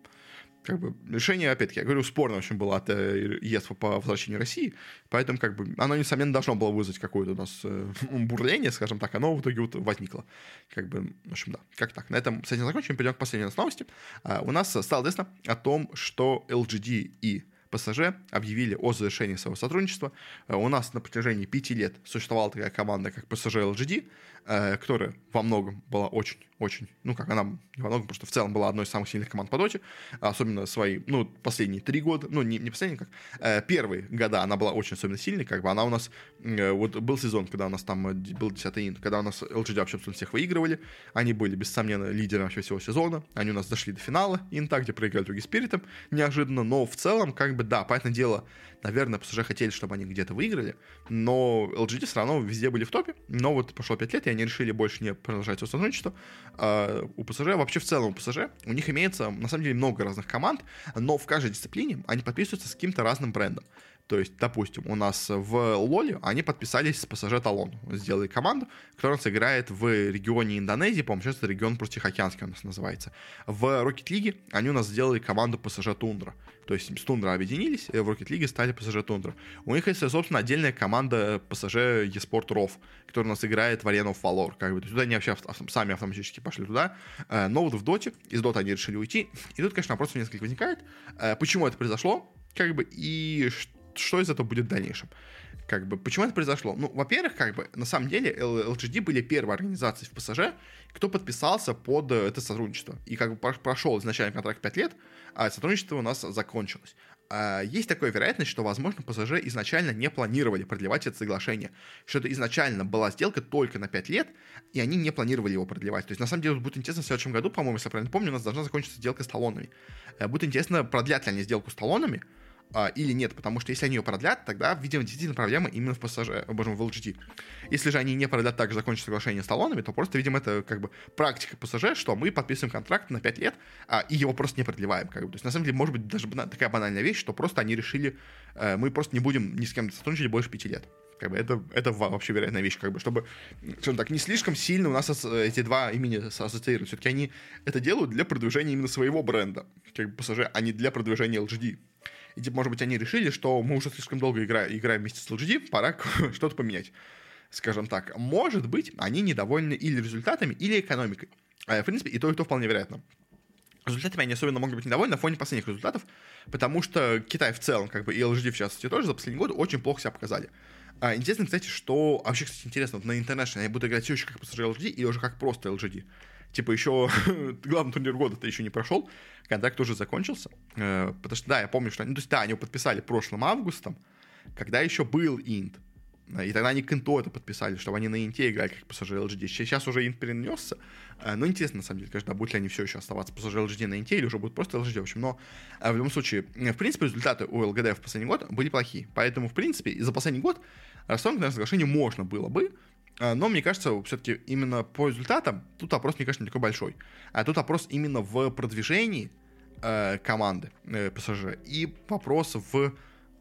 S1: как бы решение, опять-таки, я говорю, спорно очень было от э, ЕС по возвращению России, поэтому как бы оно, несомненно, должно было вызвать какое-то у нас э, бурление, скажем так, оно в итоге вот возникло. Как бы, в общем, да, как так. На этом с этим закончим, перейдем к последней новости. А, у нас стало известно о том, что LGD и ПСЖ объявили о завершении своего сотрудничества. А, у нас на протяжении пяти лет существовала такая команда, как ПСЖ LGD, э, которая во многом была очень очень, ну как она не во многом, потому что в целом была одной из самых сильных команд по доте, особенно свои, ну, последние три года, ну, не, не последние, как, э, первые года она была очень особенно сильной, как бы она у нас, э, вот был сезон, когда у нас там э, был 10 инт, когда у нас LGD вообще абсолютно всех выигрывали, они были, без сомнения, лидером вообще всего сезона, они у нас дошли до финала инта, где проиграли другие спиритом, неожиданно, но в целом, как бы, да, понятное дело, наверное, PSG хотели, чтобы они где-то выиграли, но LGD все равно везде были в топе, но вот прошло 5 лет, и они решили больше не продолжать свое сотрудничество, а, у ПСЖ, вообще в целом у ПСЖ, у них имеется, на самом деле, много разных команд, но в каждой дисциплине они подписываются с каким-то разным брендом. То есть, допустим, у нас в Лоле они подписались с ПСЖ Талон. Сделали команду, которая у играет в регионе Индонезии, по-моему, сейчас это регион Тихоокеанский у нас называется. В Rocket League они у нас сделали команду ПСЖ Тундра. То есть с Тундра объединились, и в Rocket League стали ПСЖ Тундра. У них есть, собственно, отдельная команда ПСЖ eSport Ров, которая у нас играет в арену Valor. Как бы, туда они вообще сами автоматически пошли туда. Э, но вот в Доте, из Дота они решили уйти. И тут, конечно, вопрос несколько возникает. Э, почему это произошло? Как бы, и что из этого будет в дальнейшем. Как бы, почему это произошло? Ну, во-первых, как бы, на самом деле, LGD были первой организацией в ПСЖ, кто подписался под э, это сотрудничество. И как бы прошел изначально контракт 5 лет, а сотрудничество у нас закончилось. А есть такая вероятность, что, возможно, ПСЖ изначально не планировали продлевать это соглашение, что это изначально была сделка только на 5 лет, и они не планировали его продлевать. То есть, на самом деле, будет интересно, в следующем году, по-моему, если я правильно помню, у нас должна закончиться сделка с талонами. Э, будет интересно, продлят ли они сделку с талонами, а, или нет, потому что если они ее продлят, тогда, видимо, действительно проблема именно в пассаже, боже в LGT. Если же они не продлят также закончат соглашение с талонами, то просто, видимо, это как бы практика пассаже, что мы подписываем контракт на 5 лет, а, и его просто не продлеваем. Как бы. То есть, на самом деле, может быть, даже такая банальная вещь, что просто они решили, э, мы просто не будем ни с кем сотрудничать больше 5 лет. Как бы это, это вообще вероятная вещь, как бы, чтобы, скажем так, не слишком сильно у нас эти два имени ассоциируют. Все-таки они это делают для продвижения именно своего бренда, как бы пассажир, а не для продвижения LGD. И, типа, может быть, они решили, что мы уже слишком долго игра, играем вместе с LGD, пора что-то поменять. Скажем так, может быть, они недовольны или результатами, или экономикой. А, в принципе, и то, и то вполне вероятно. Результатами они особенно могут быть недовольны на фоне последних результатов, потому что Китай в целом, как бы и LGD в частности тоже за последние годы очень плохо себя показали. А, интересно, кстати, что... А вообще, кстати, интересно, вот на International я буду играть все еще как пассажир LGD или уже как просто LGD. Типа еще главный турнир года-то еще не прошел, контракт уже закончился. Э, потому что, да, я помню, что... Ну, то есть, да, они его подписали прошлым августом, когда еще был инт. И тогда они к инту это подписали, чтобы они на инте играли как пассажир LGD. Сейчас уже инт перенесся. Э, но интересно, на самом деле, конечно, будут ли они все еще оставаться пассажир LGD на инте или уже будут просто LGD. В общем, но э, в любом случае, в принципе, результаты у ЛГД в последний год были плохие. Поэтому, в принципе, за последний год расторгнуть, наверное, соглашение можно было бы. А, но мне кажется, все-таки именно по результатам тут вопрос, мне кажется, не такой большой. А тут вопрос именно в продвижении э, команды э, ПСЖ и вопрос в,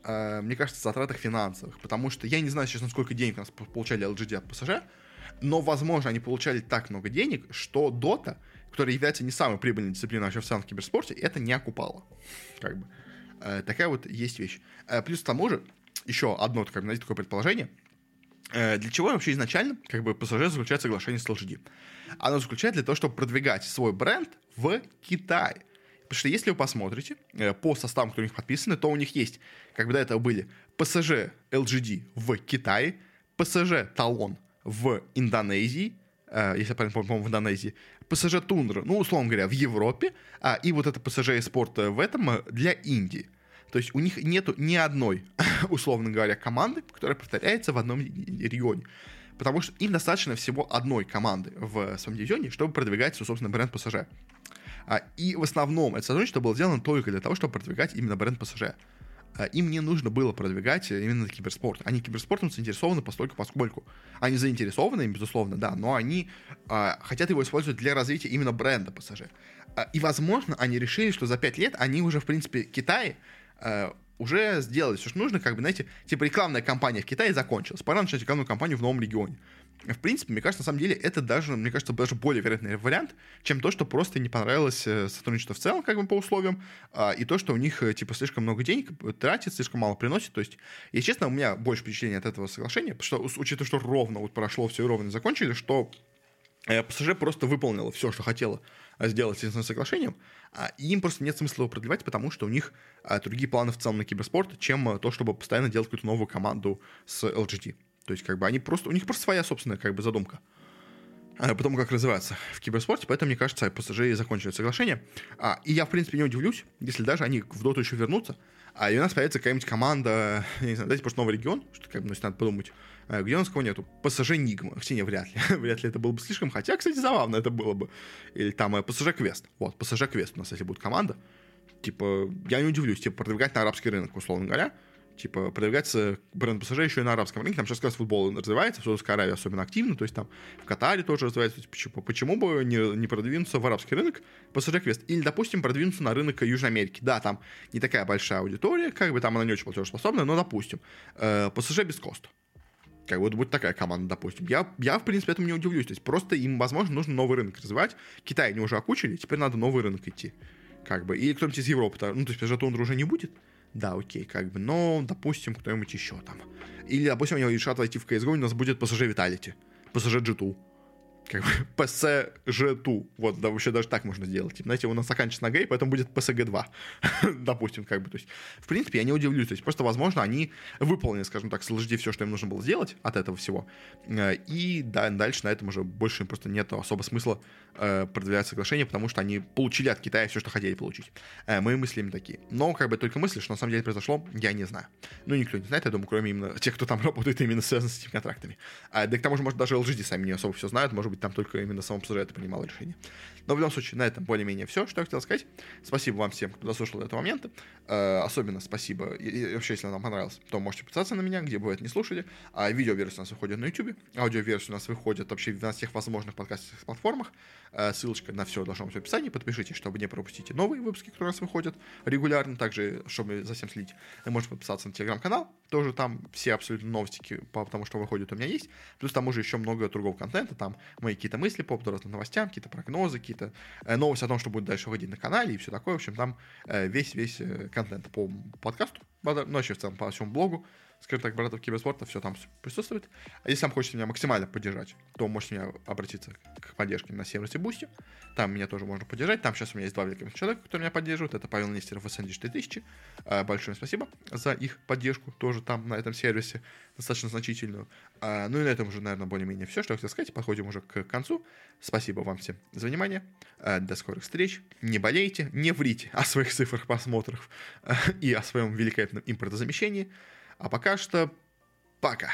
S1: э, мне кажется, затратах финансовых. Потому что я не знаю сейчас, сколько денег у нас получали LGD от ПСЖ, но, возможно, они получали так много денег, что Dota, которая является не самой прибыльной дисциплиной вообще в в киберспорте, это не окупало. Как бы. Э, такая вот есть вещь. Э, плюс к тому же, еще одно такое, знаете, такое предположение – для чего вообще изначально как бы ПСЖ заключает соглашение с LGD? Оно заключает для того, чтобы продвигать свой бренд в Китае. Потому что если вы посмотрите э, по составам, которые у них подписаны, то у них есть, как бы до этого были ПСЖ LGD в Китае, ПСЖ Талон в Индонезии, э, если я правильно помню, в Индонезии, ПСЖ Тундра, ну, условно говоря, в Европе, а, и вот это ПСЖ Спорт в этом для Индии. То есть у них нету ни одной, условно говоря, команды, которая повторяется в одном регионе. потому что им достаточно всего одной команды в своем дивизионе, чтобы продвигать свой собственный бренд ПСЖ. А, и в основном это сотрудничество было сделано только для того, чтобы продвигать именно бренд ПСЖ. А, им не нужно было продвигать именно киберспорт. Они киберспортом заинтересованы постольку поскольку. Они заинтересованы безусловно, да, но они а, хотят его использовать для развития именно бренда ПСЖ. А, и, возможно, они решили, что за 5 лет они уже, в принципе, Китай а, уже сделали все, что нужно, как бы, знаете, типа рекламная кампания в Китае закончилась, пора начать рекламную кампанию в новом регионе. В принципе, мне кажется, на самом деле, это даже, мне кажется, даже более вероятный вариант, чем то, что просто не понравилось э, сотрудничество в целом, как бы по условиям, а, и то, что у них, э, типа, слишком много денег тратит, слишком мало приносит. То есть, если честно, у меня больше впечатления от этого соглашения, что, учитывая, что ровно вот прошло все и ровно закончили, что э, ПСЖ просто выполнила все, что хотела сделать с этим соглашением, а, им просто нет смысла его продлевать, потому что у них а, другие планы в целом на киберспорт, чем то, чтобы постоянно делать какую-то новую команду с LGT. То есть, как бы, они просто, у них просто своя собственная, как бы, задумка. А потом как развиваться в киберспорте, поэтому, мне кажется, PSG закончили соглашение. А, и я, в принципе, не удивлюсь, если даже они в доту еще вернутся, а и у нас появится какая-нибудь команда, не знаю, дайте просто новый регион, что как бы, ну, надо подумать, а, где у нас кого нету? ПСЖ Нигма. Хотя не, вряд ли. вряд ли это было бы слишком. Хотя, кстати, забавно это было бы. Или там ПСЖ Квест. Вот, ПСЖ Квест у нас, если будет команда. Типа, я не удивлюсь, типа, продвигать на арабский рынок, условно говоря. Типа, продвигается бренд ПСЖ еще и на арабском рынке. Там сейчас как раз футбол развивается, в Саудовской Аравии особенно активно. То есть там в Катаре тоже развивается. Почему, почему бы не, не продвинуться в арабский рынок ПСЖ Квест? Или, допустим, продвинуться на рынок Южной Америки. Да, там не такая большая аудитория, как бы там она не очень платежеспособная, но, допустим, э, без коста как вот будет такая команда, допустим. Я, я, в принципе, этому не удивлюсь. То есть просто им, возможно, нужно новый рынок развивать. Китай они уже окучили, теперь надо новый рынок идти. Как бы. И кто-нибудь из Европы, ну, то есть PSG Тундра уже не будет. Да, окей, как бы. Но, допустим, кто-нибудь еще там. Или, допустим, они решат войти в CSGO, у нас будет PSG Vitality. PSG G2 как бы PSG2. Вот, да, вообще даже так можно сделать. Типа, знаете, у нас заканчивается на гей, поэтому будет PSG2. Допустим, как бы. То есть, в принципе, я не удивлюсь. То есть, просто, возможно, они выполнили, скажем так, с LGD все, что им нужно было сделать от этого всего. Э, и да, дальше на этом уже больше просто нет особо смысла э, продвигать соглашение, потому что они получили от Китая все, что хотели получить. Э, мои мысли им такие. Но, как бы, только мысли, что на самом деле произошло, я не знаю. Ну, никто не знает, я думаю, кроме именно тех, кто там работает именно связан с этими контрактами. Да к тому же, может, даже LGD сами не особо все знают, может быть, там только именно само это принимало решение. Но в любом случае, на этом более-менее все, что я хотел сказать. Спасибо вам всем, кто дослушал до этого момента. Э, особенно спасибо, и, и вообще, если вам понравилось, то можете подписаться на меня, где бы вы это не слушали. А видеоверсия у нас выходит на YouTube, аудиоверсия у нас выходит вообще на всех возможных подкастных платформах. Э, ссылочка на все должна быть в описании. Подпишитесь, чтобы не пропустить новые выпуски, которые у нас выходят регулярно. Также, чтобы за всем следить, вы можете подписаться на телеграм-канал. Тоже там все абсолютно новости, потому что выходят у меня есть. Плюс там уже еще много другого контента. Там мои какие-то мысли по разных новостям, какие-то прогнозы, какие-то э, новости о том, что будет дальше выходить на канале и все такое. В общем, там весь-весь э, контент по подкасту, ну, вообще в целом по всему блогу скажем так, братов киберспорта, все там присутствует. А если вам хочется меня максимально поддержать, то можете меня обратиться к поддержке на сервисе Boosty. Там меня тоже можно поддержать. Там сейчас у меня есть два великих человека, которые меня поддерживают. Это Павел Нестеров и Сэнди 4000. А, большое спасибо за их поддержку тоже там на этом сервисе, достаточно значительную. А, ну и на этом уже, наверное, более-менее все, что я хотел сказать. Подходим уже к концу. Спасибо вам всем за внимание. А, до скорых встреч. Не болейте, не врите о своих цифрах просмотров и о своем великолепном импортозамещении. А пока что пока.